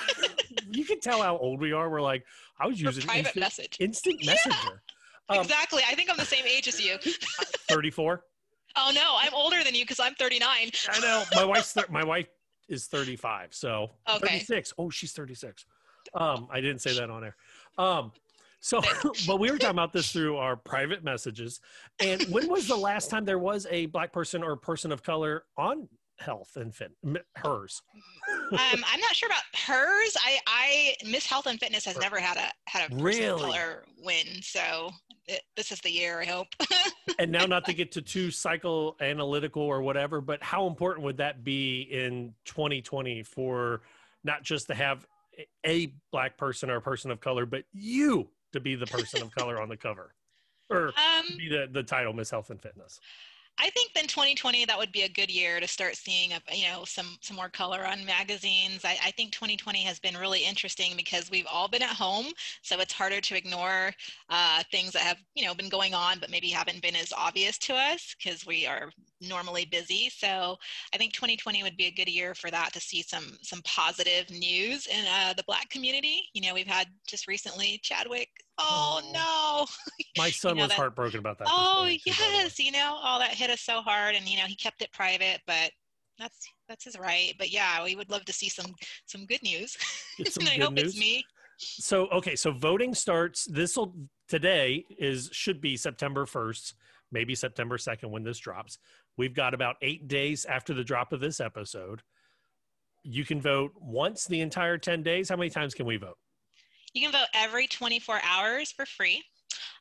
you can tell how old we are. We're like, I was using private instant, message. instant messenger. Um, exactly. I think I'm the same age as you. 34. Oh no, I'm older than you because I'm 39. I know my wife's thir- my wife is 35, so Okay. 36. Oh, she's 36. Um, I didn't say that on air. Um, so, but we were talking about this through our private messages. And when was the last time there was a black person or person of color on health and fit hers? um, I'm not sure about hers. I, I Miss Health and Fitness has never had a had a person Really? of color win, so it, this is the year. I hope. and now not to get to too psychoanalytical or whatever, but how important would that be in 2020 for not just to have a black person or a person of color, but you to be the person of color on the cover or Um, be the, the title Miss Health and Fitness? I think then 2020 that would be a good year to start seeing a, you know some some more color on magazines. I, I think 2020 has been really interesting because we've all been at home, so it's harder to ignore uh, things that have you know been going on, but maybe haven't been as obvious to us because we are normally busy. So I think 2020 would be a good year for that to see some some positive news in uh, the Black community. You know, we've had just recently Chadwick. Oh, no. My son know was that- heartbroken about that. Oh too, by the way. yes, you know, all that hit us so hard, and you know, he kept it private, but that's that's his right. But yeah, we would love to see some some good news. Some I good hope news. it's me. So okay, so voting starts. This will today is should be September first, maybe September second when this drops. We've got about eight days after the drop of this episode. You can vote once the entire ten days. How many times can we vote? You can vote every 24 hours for free.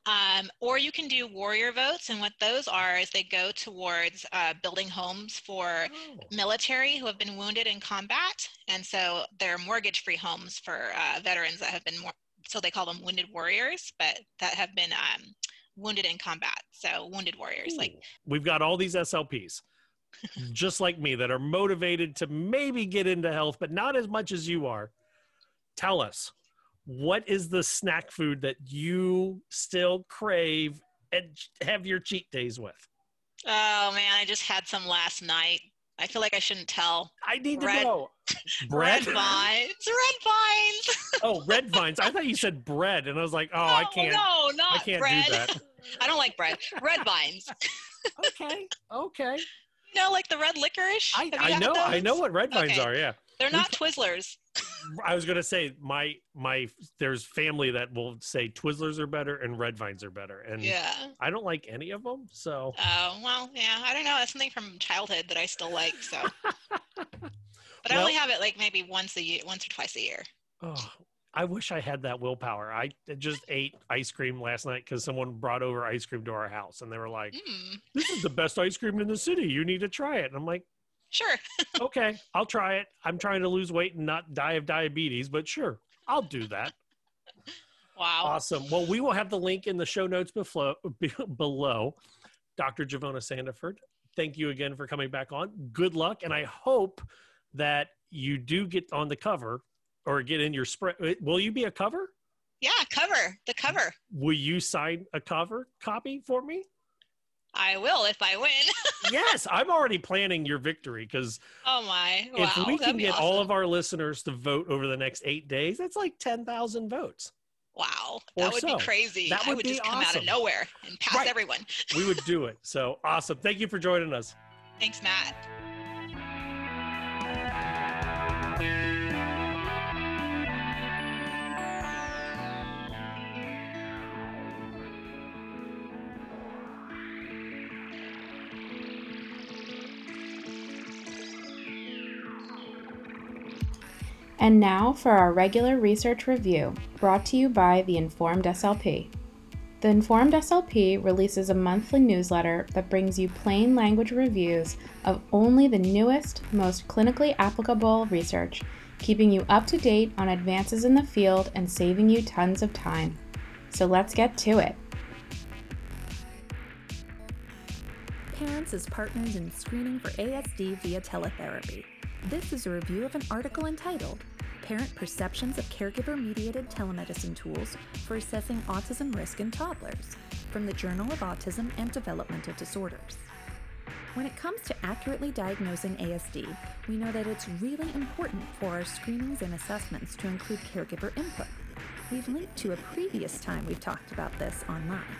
Um, or you can do warrior votes, and what those are is they go towards uh, building homes for military who have been wounded in combat, and so they're mortgage-free homes for uh, veterans that have been more. So they call them wounded warriors, but that have been um, wounded in combat. So wounded warriors, like We've got all these SLPs, just like me, that are motivated to maybe get into health, but not as much as you are. Tell us, what is the snack food that you still crave and have your cheat days with? Oh man, I just had some last night. I feel like I shouldn't tell. I need to Red- know. Red Bread? vines. Red vines. Oh, red vines. I thought you said bread, and I was like, oh, I can't. No, not I can't bread. do that. I don't like bread. Red vines. okay. Okay. You know, like the red licorice. I, I know. I know what red vines Okay. are. Yeah. They're not Twizzlers. I was gonna say my my there's family that will say Twizzlers are better and red vines are better, and Yeah. I don't like any of them. So Oh well, yeah. I don't know. That's something from childhood that I still like. So, but I only have it like maybe once a year, once or twice a year. oh, I wish I had that willpower. I just ate ice cream last night because someone brought over ice cream to our house, and they were like, Mm, "This is the best ice cream in the city. You need to try it." And I'm like, sure. "Okay, I'll try it. I'm trying to lose weight and not die of diabetes, but sure, I'll do that." Wow. Awesome. Well, we will have the link in the show notes below. below. Dr. Givona Sandiford, thank you again for coming back on. Good luck, and I hope that you do get on the cover or get in your spread. Uh, will you be a cover? Yeah, cover the cover. Will you sign a cover copy for me? I will if I win. yes, I'm already planning your victory because oh my! Wow, if we can get awesome. all of our listeners to vote over the next eight days, that's like 10,000 votes. Wow, that would so. be crazy. That I would would be just come out of nowhere and pass Right. everyone. We would do it. So awesome. Thank you for joining us. Thanks, Matt. And now for our regular research review, brought to you by the Informed SLP. The Informed SLP releases a monthly newsletter that brings you plain language reviews of only the newest, most clinically applicable research, keeping you up to date on advances in the field and saving you tons of time. So let's get to it. Parents as partners in screening for ASD via teletherapy. This is a review of an article entitled Parent Perceptions of Caregiver Mediated Telemedicine Tools for Assessing Autism Risk in Toddlers from the Journal of Autism and Developmental Disorders. When it comes to accurately diagnosing ASD, we know that it's really important for our screenings and assessments to include caregiver input. We've linked to a previous time we've talked about this online.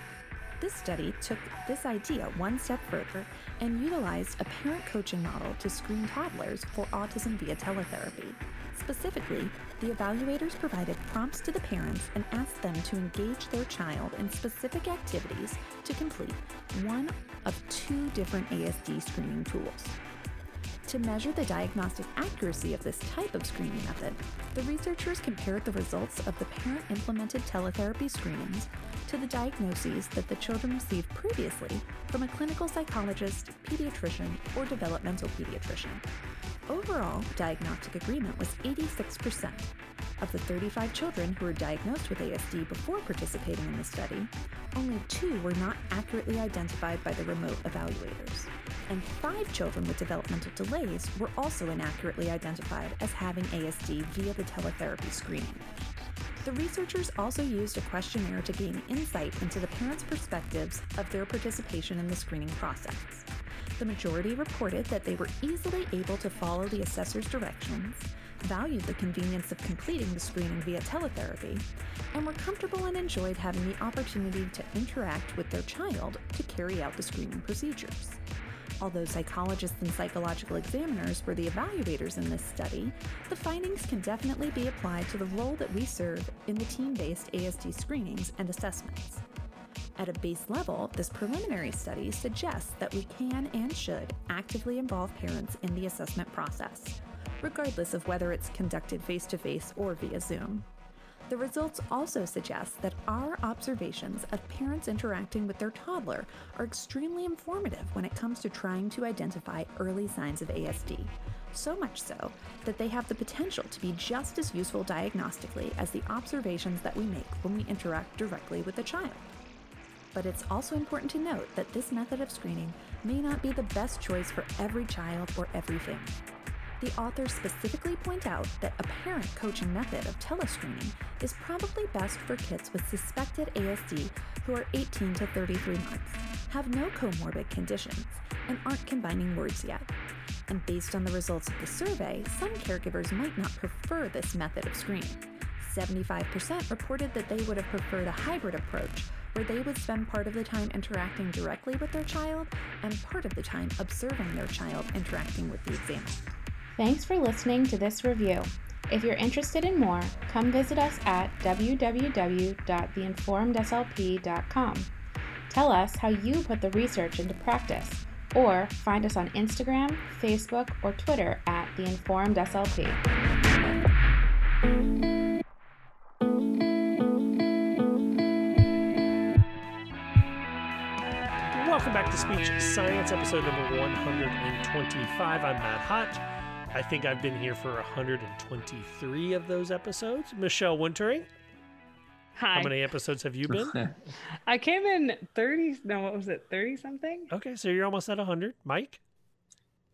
This study took this idea one step further and utilized a parent coaching model to screen toddlers for autism via teletherapy. Specifically, the evaluators provided prompts to the parents and asked them to engage their child in specific activities to complete one of two different ASD screening tools. To measure the diagnostic accuracy of this type of screening method, the researchers compared the results of the parent implemented teletherapy screenings to the diagnoses that the children received previously from a clinical psychologist, pediatrician, or developmental pediatrician. Overall, diagnostic agreement was 86%. Of the 35 children who were diagnosed with ASD before participating in the study, only two were not accurately identified by the remote evaluators, and five children with developmental delays were also inaccurately identified as having ASD via the teletherapy screening. The researchers also used a questionnaire to gain insight into the parents' perspectives of their participation in the screening process. The majority reported that they were easily able to follow the assessor's directions, valued the convenience of completing the screening via teletherapy, and were comfortable and enjoyed having the opportunity to interact with their child to carry out the screening procedures. Although psychologists and psychological examiners were the evaluators in this study, the findings can definitely be applied to the role that we serve in the team based ASD screenings and assessments. At a base level, this preliminary study suggests that we can and should actively involve parents in the assessment process, regardless of whether it's conducted face to face or via Zoom. The results also suggest that our observations of parents interacting with their toddler are extremely informative when it comes to trying to identify early signs of ASD. So much so that they have the potential to be just as useful diagnostically as the observations that we make when we interact directly with a child. But it's also important to note that this method of screening may not be the best choice for every child or every family. The authors specifically point out that a parent coaching method of telescreening is probably best for kids with suspected ASD who are 18 to 33 months, have no comorbid conditions, and aren't combining words yet. And based on the results of the survey, some caregivers might not prefer this method of screening. 75% reported that they would have preferred a hybrid approach where they would spend part of the time interacting directly with their child and part of the time observing their child interacting with the examiner. Thanks for listening to this review. If you're interested in more, come visit us at www.theinformedslp.com. Tell us how you put the research into practice, or find us on Instagram, Facebook, or Twitter at The Informed SLP. Welcome back to Speech Science, episode number 125. I'm Matt Hott. I think I've been here for 123 of those episodes. Michelle Wintering. Hi. How many episodes have you been? I came in 30, no, what was it, 30 something? Okay, so you're almost at 100. Mike?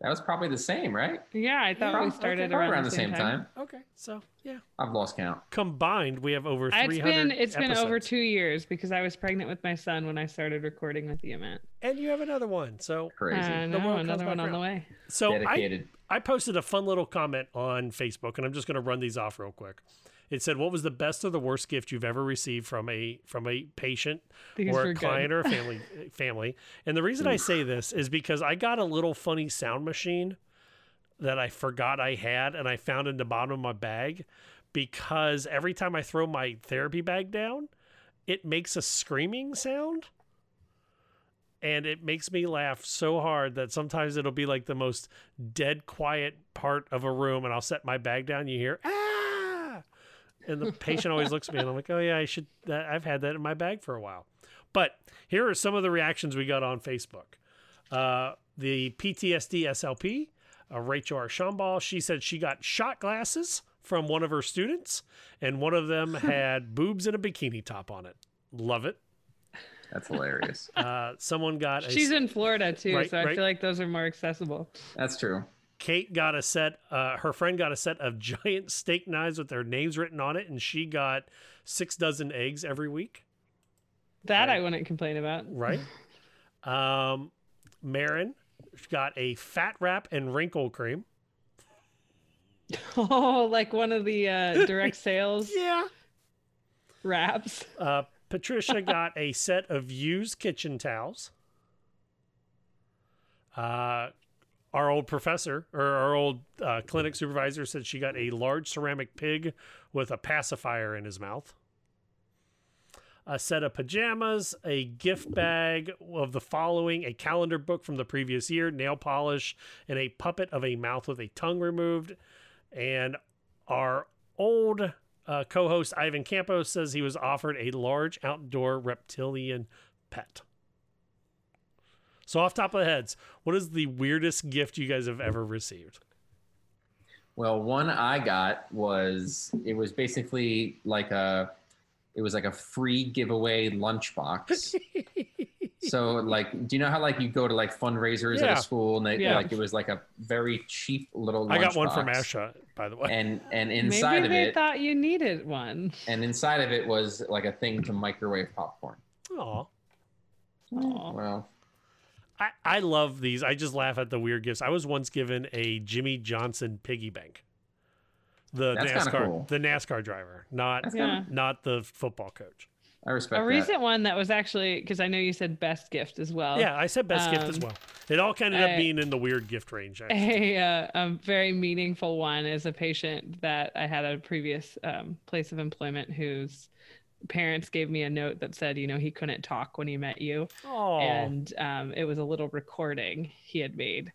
That was probably the same, right? Yeah, I thought we started Probably around, the same, time. Okay, so yeah. I've lost count. Combined, we have over 300 It's been it's been over two years because I was pregnant with my son when I started recording with the event. And you have another one, so Crazy. I The know, world comes another one back on the way. So Dedicated. I, I posted a fun little comment on Facebook, and I'm just going to run these off real quick. It said, "What was the best or the worst gift you've ever received from a from a patient These or a good. client or a family family?" And the reason I say this is because I got a little funny sound machine that I forgot I had, and I found in the bottom of my bag because every time I throw my therapy bag down, it makes a screaming sound and it makes me laugh so hard that sometimes it'll be like the most dead quiet part of a room and I'll set my bag down you hear ah! And the patient always looks at me and I'm like oh yeah I should that, I've had that in my bag for a while. But here are some of the reactions we got on Facebook. Uh, the PTSD SLP uh, Rachel Archambault she said she got shot glasses from one of her students and one of them had boobs and a bikini top on it. Love it That's hilarious. uh, someone got a She's in Florida too, Right, so I right. feel like those are more accessible. That's true. Kate got a set. Uh, her friend got a set of giant steak knives with their names written on it, and she got six dozen eggs every week. That I wouldn't complain about. Right. Um, Marin got a fat wrap and wrinkle cream. Oh, like one of the uh, direct sales. yeah. Wraps. Uh, Patricia got a set of used kitchen towels. Uh, our old professor or our old uh, clinic supervisor said she got a large ceramic pig with a pacifier in his mouth. A set of pajamas, a gift bag of the following, a calendar book from the previous year, nail polish, and a puppet of a mouth with a tongue removed. And our old uh, co host Ivan Campos says he was offered a large outdoor reptilian pet. So, off top of the heads, what is the weirdest gift you guys have ever received? Well, one I got was it was basically like a it was like a free giveaway lunchbox. so like do you know how like you go to like fundraisers at a school and they Yeah. like it was like a very cheap little I got one from. ASHA, by the way. And and inside Maybe of they it thought you needed one. and inside of it was like a thing to microwave popcorn. Oh. Well, I, I love these. I just laugh at the weird gifts. I was once given a Jimmie Johnson piggy bank. The That's NASCAR cool. the NASCAR driver, not That's kinda- not the football coach. I respect A recent one that was actually because I know you said best gift as well. yeah, I said best gift as Um, well. It all kind of ended up being in the weird gift range. actually. A, uh, a very meaningful one is a patient that I had at a previous um, place of employment whose parents gave me a note that said, you know, he couldn't talk when he met you. Oh. And um, it was a little recording he had made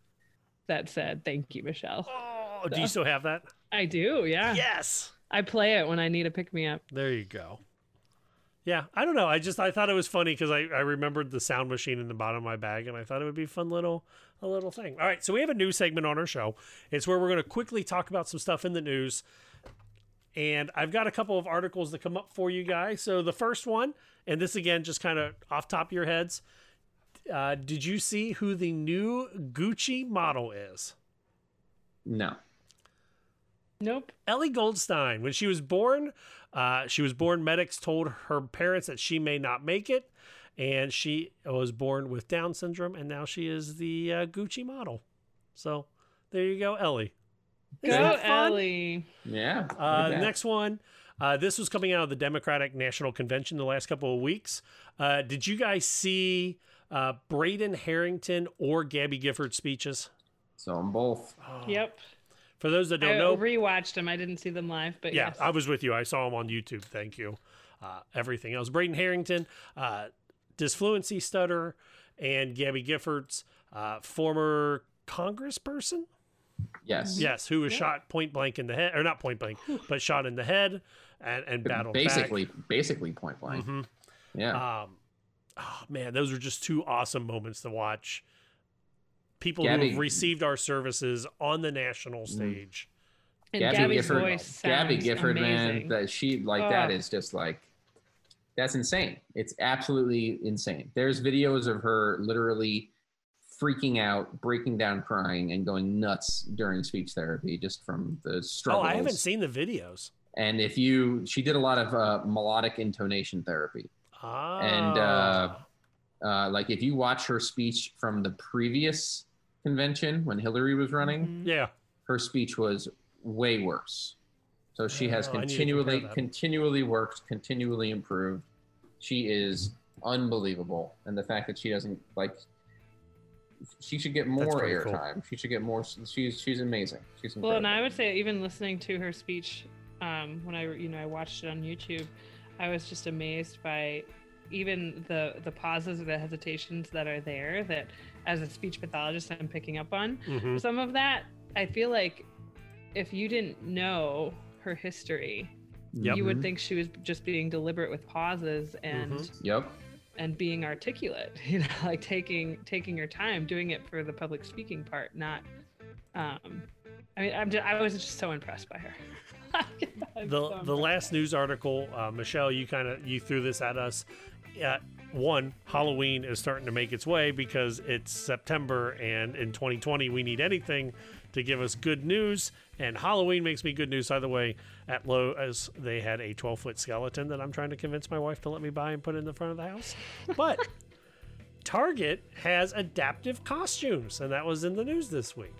that said, thank you, Michelle. Oh, do you still have that? I do, yeah. Yes. I play it when I need a pick me up. There you go. Yeah, I don't know. I just I thought it was funny because I, I remembered the sound machine in the bottom of my bag, and I thought it would be a fun little a little thing. All right, so we have a new segment on our show. It's where we're going to quickly talk about some stuff in the news, and I've got a couple of articles that come up for you guys. So the first one, and this again, just kind of off top of your heads, uh, did you see who the new Gucci model is? No. Nope. Ellie Goldstein, when she was born, uh, she was born. Medics told her parents that she may not make it, and she was born with Down syndrome, and now she is the uh, Gucci model. So there you go, Ellie. Go, Isn't that fun? Ellie. Yeah. Uh, the next one. Uh, this was coming out of the Democratic National Convention the last couple of weeks. Uh, did you guys see uh, Brayden Harrington or Gabby Giffords speeches? So I'm both. Yep. For those that don't know, I rewatched them. I didn't see them live, but yeah, yes. I was with you. I saw them on YouTube. Thank you. Uh, everything else. Brayden Harrington, uh, disfluency stutter, and Gabby Giffords, uh, former congressperson. Yes. Yes, who was shot point blank in the head, or not point blank, but shot in the head and, and battled back. basically basically point blank. Mhm. Yeah. Um, oh man, those were just two awesome moments to watch. People who have received our services on the national stage. And Gabby Gabby's Giffords, voice Gabby sounds Giffords, man, amazing. that she like that Oh. is just like that's insane. It's absolutely insane. There's videos of her literally freaking out, breaking down, crying, and going nuts during speech therapy just from the Oh. I haven't seen the videos. And if you, she did a lot of uh, melodic intonation therapy. Ah. And uh, uh, like if you watch her speech from the previous convention when Hillary was running, yeah, her speech was way worse. So she has Oh, I need to continually, continually worked, continually improved. She is unbelievable, and the fact that she doesn't like, she should get more very cool. airtime. She should get more. She's she's amazing. She's Well, incredible. and I would say even listening to her speech, um, when I you know I watched it on YouTube, I was just amazed by even the the pauses or the hesitations that are there. That as a speech pathologist, I'm picking up on Mhm. some of that. I feel like if you didn't know her history, Yep. you would Mhm. think she was just being deliberate with pauses and Mhm. Yep. and being articulate you know like taking taking your time doing it for the public speaking part not um i mean i'm just i was just so impressed by her the so the last news article, uh, Michelle, you kind of you threw this at us. Uh, one, Halloween is starting to make its way because it's September, and in 2020 we need anything to give us good news. And Halloween makes me good news either way. At Lowe's, they had a 12 foot skeleton that I'm trying to convince my wife to let me buy and put in the front of the house. But Target has adaptive costumes, and that was in the news this week.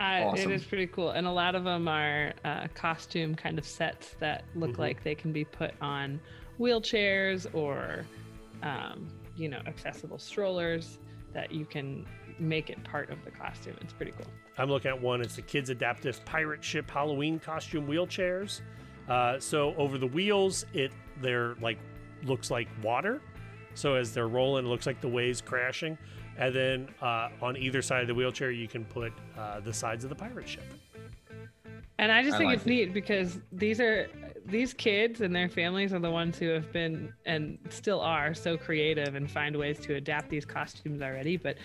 Uh, Awesome. It is pretty cool, and a lot of them are uh, costume kind of sets that look Mhm. like they can be put on wheelchairs or, um, you know, accessible strollers that you can make it part of the costume. It's pretty cool. I'm looking at one. It's the kids' adaptive pirate ship Halloween costume wheelchairs. Uh, so over the wheels, it they're like looks like water. So as they're rolling, it looks like the waves crashing. And then uh, on either side of the wheelchair, you can put uh, the sides of the pirate ship. And I just I think like it's it. neat because these are these kids and their families are the ones who have been and still are so creative and find ways to adapt these costumes already. But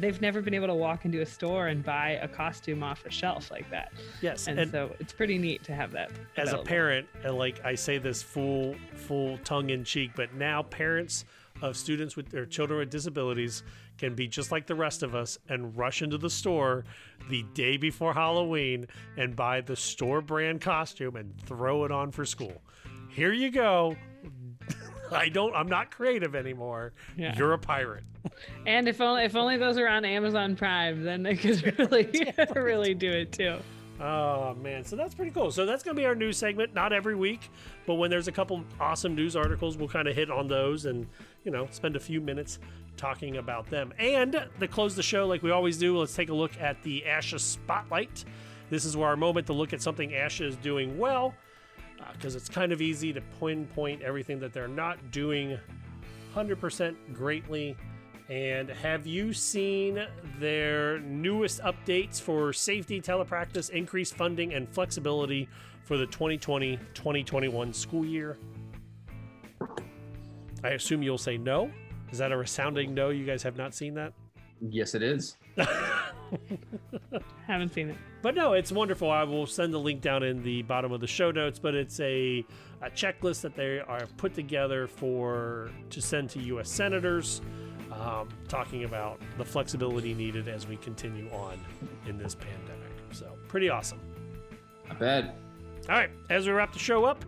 they've never been able to walk into a store and buy a costume off a shelf like that. Yes, and, and- so it's pretty neat to have that. as a parent, and like I say this full full tongue in cheek, but now parents of students with their children with disabilities can be just like the rest of us and rush into the store the day before Halloween and buy the store brand costume and throw it on for school. Here you go. I don't I'm not creative anymore. Yeah. You're a pirate. And if only if only those are on Amazon Prime, then they could really really do it too. Oh man, so that's pretty cool. So that's gonna be our news segment. Not every week, but when there's a couple awesome news articles, we'll kind of hit on those and you know spend a few minutes talking about them. And to close the show, like we always do, let's take a look at the ASHA spotlight. This is where our moment to look at something ASHA is doing well, uh, because it's kind of easy to pinpoint everything that they're not doing 100% greatly. And have you seen their newest updates for safety, telepractice, increased funding, and flexibility for the 2020 2021 school year? I assume you'll say no. Is that a resounding no? You guys have not seen that? Yes, it is. Haven't seen it. But no, it's wonderful. I will send the link down in the bottom of the show notes. But it's a, a checklist that they are put together for to send to U.S. senators, um, talking about the flexibility needed as we continue on in this pandemic. So pretty awesome. I bet. All right, as we wrap the show up,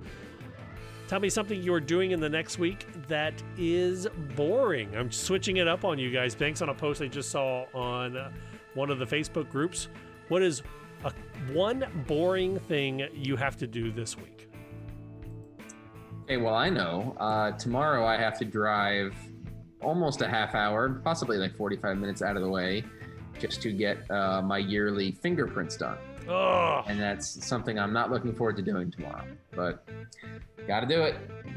tell me something you're doing in the next week that is boring. I'm switching it up on you guys. Thanks on a post I just saw on one of the Facebook groups. What is a one boring thing you have to do this week? Okay, well, I know. Uh, tomorrow I have to drive almost a half hour, possibly like 45 minutes out of the way, just to get uh, my yearly fingerprints done. Oh, And that's something I'm not looking forward to doing tomorrow. But got to do it.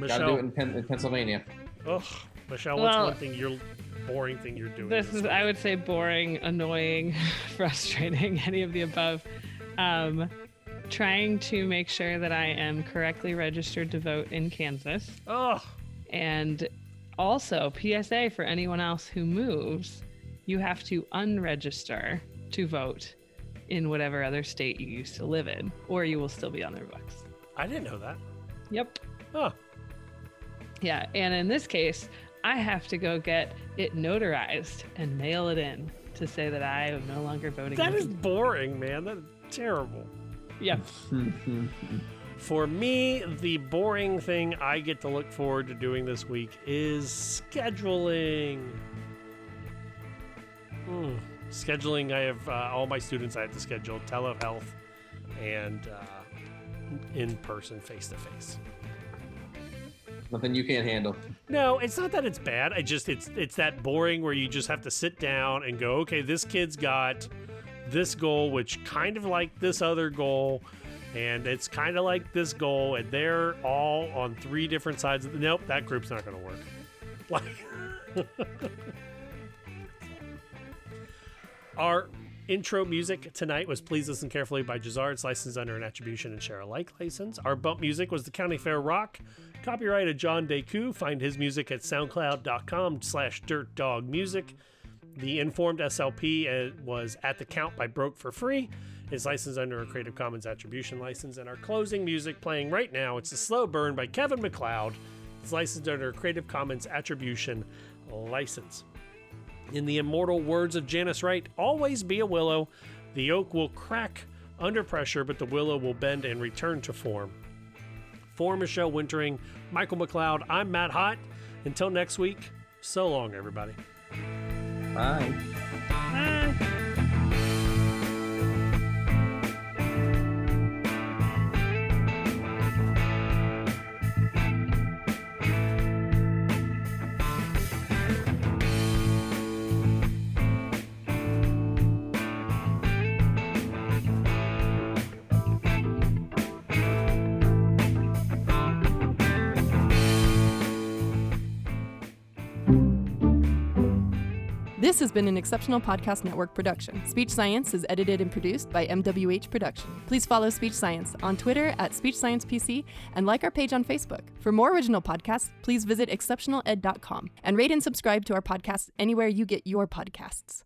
Got to do it in, Pen- in Pennsylvania. ugh, Michelle, what's Well, one thing you're boring thing you're doing? This is, I would say, boring, annoying, frustrating, any of the above. Um, trying to make sure that I am correctly registered to vote in Kansas. Oh. And also, PSA for anyone else who moves, you have to unregister to vote in whatever other state you used to live in, or you will still be on their books. I didn't know that. Yep. Huh. Yeah, and in this case, I have to go get it notarized and mail it in to say that I am no longer voting. That is boring, man. That's terrible. Yeah. For me, the boring thing I get to look forward to doing this week is scheduling. Hmm. Scheduling, I have uh, all my students I have to schedule telehealth and uh, in person, face to face. Nothing you can't handle. No, it's not that it's bad. I just it's it's that boring where you just have to sit down and go, okay, this kid's got this goal, which kind of like this other goal, and it's kind of like this goal, and they're all on three different sides of the. Nope, that group's not going to work. Like. Our intro music tonight was Please Listen Carefully by Jahzzar. It's licensed under an attribution and share alike license. Our bump music was the County Fair Rock. Copyrighted John Deku. Find his music at soundcloud.com slash dirtdogmusic. The Informed SLP uh, was At the Count by Broke for Free. It's licensed under a Creative Commons attribution license. And our closing music playing right now, it's The Slow Burn by Kevin MacLeod. It's licensed under a Creative Commons attribution license. In the immortal words of Janice Wright, always be a willow, The oak will crack under pressure, but the willow will bend and return to form. For Michelle Wintering, Michael McLeod, I'm Matt Hott. Until next week, so long, everybody. Bye. Bye. This has been an Exceptional Podcast Network production. Speech Science is edited and produced by MWH Production. Please follow Speech Science on Twitter at Speech Science PC and like our page on Facebook. For more original podcasts, please visit exceptionaled.com and rate and subscribe to our podcast anywhere you get your podcasts.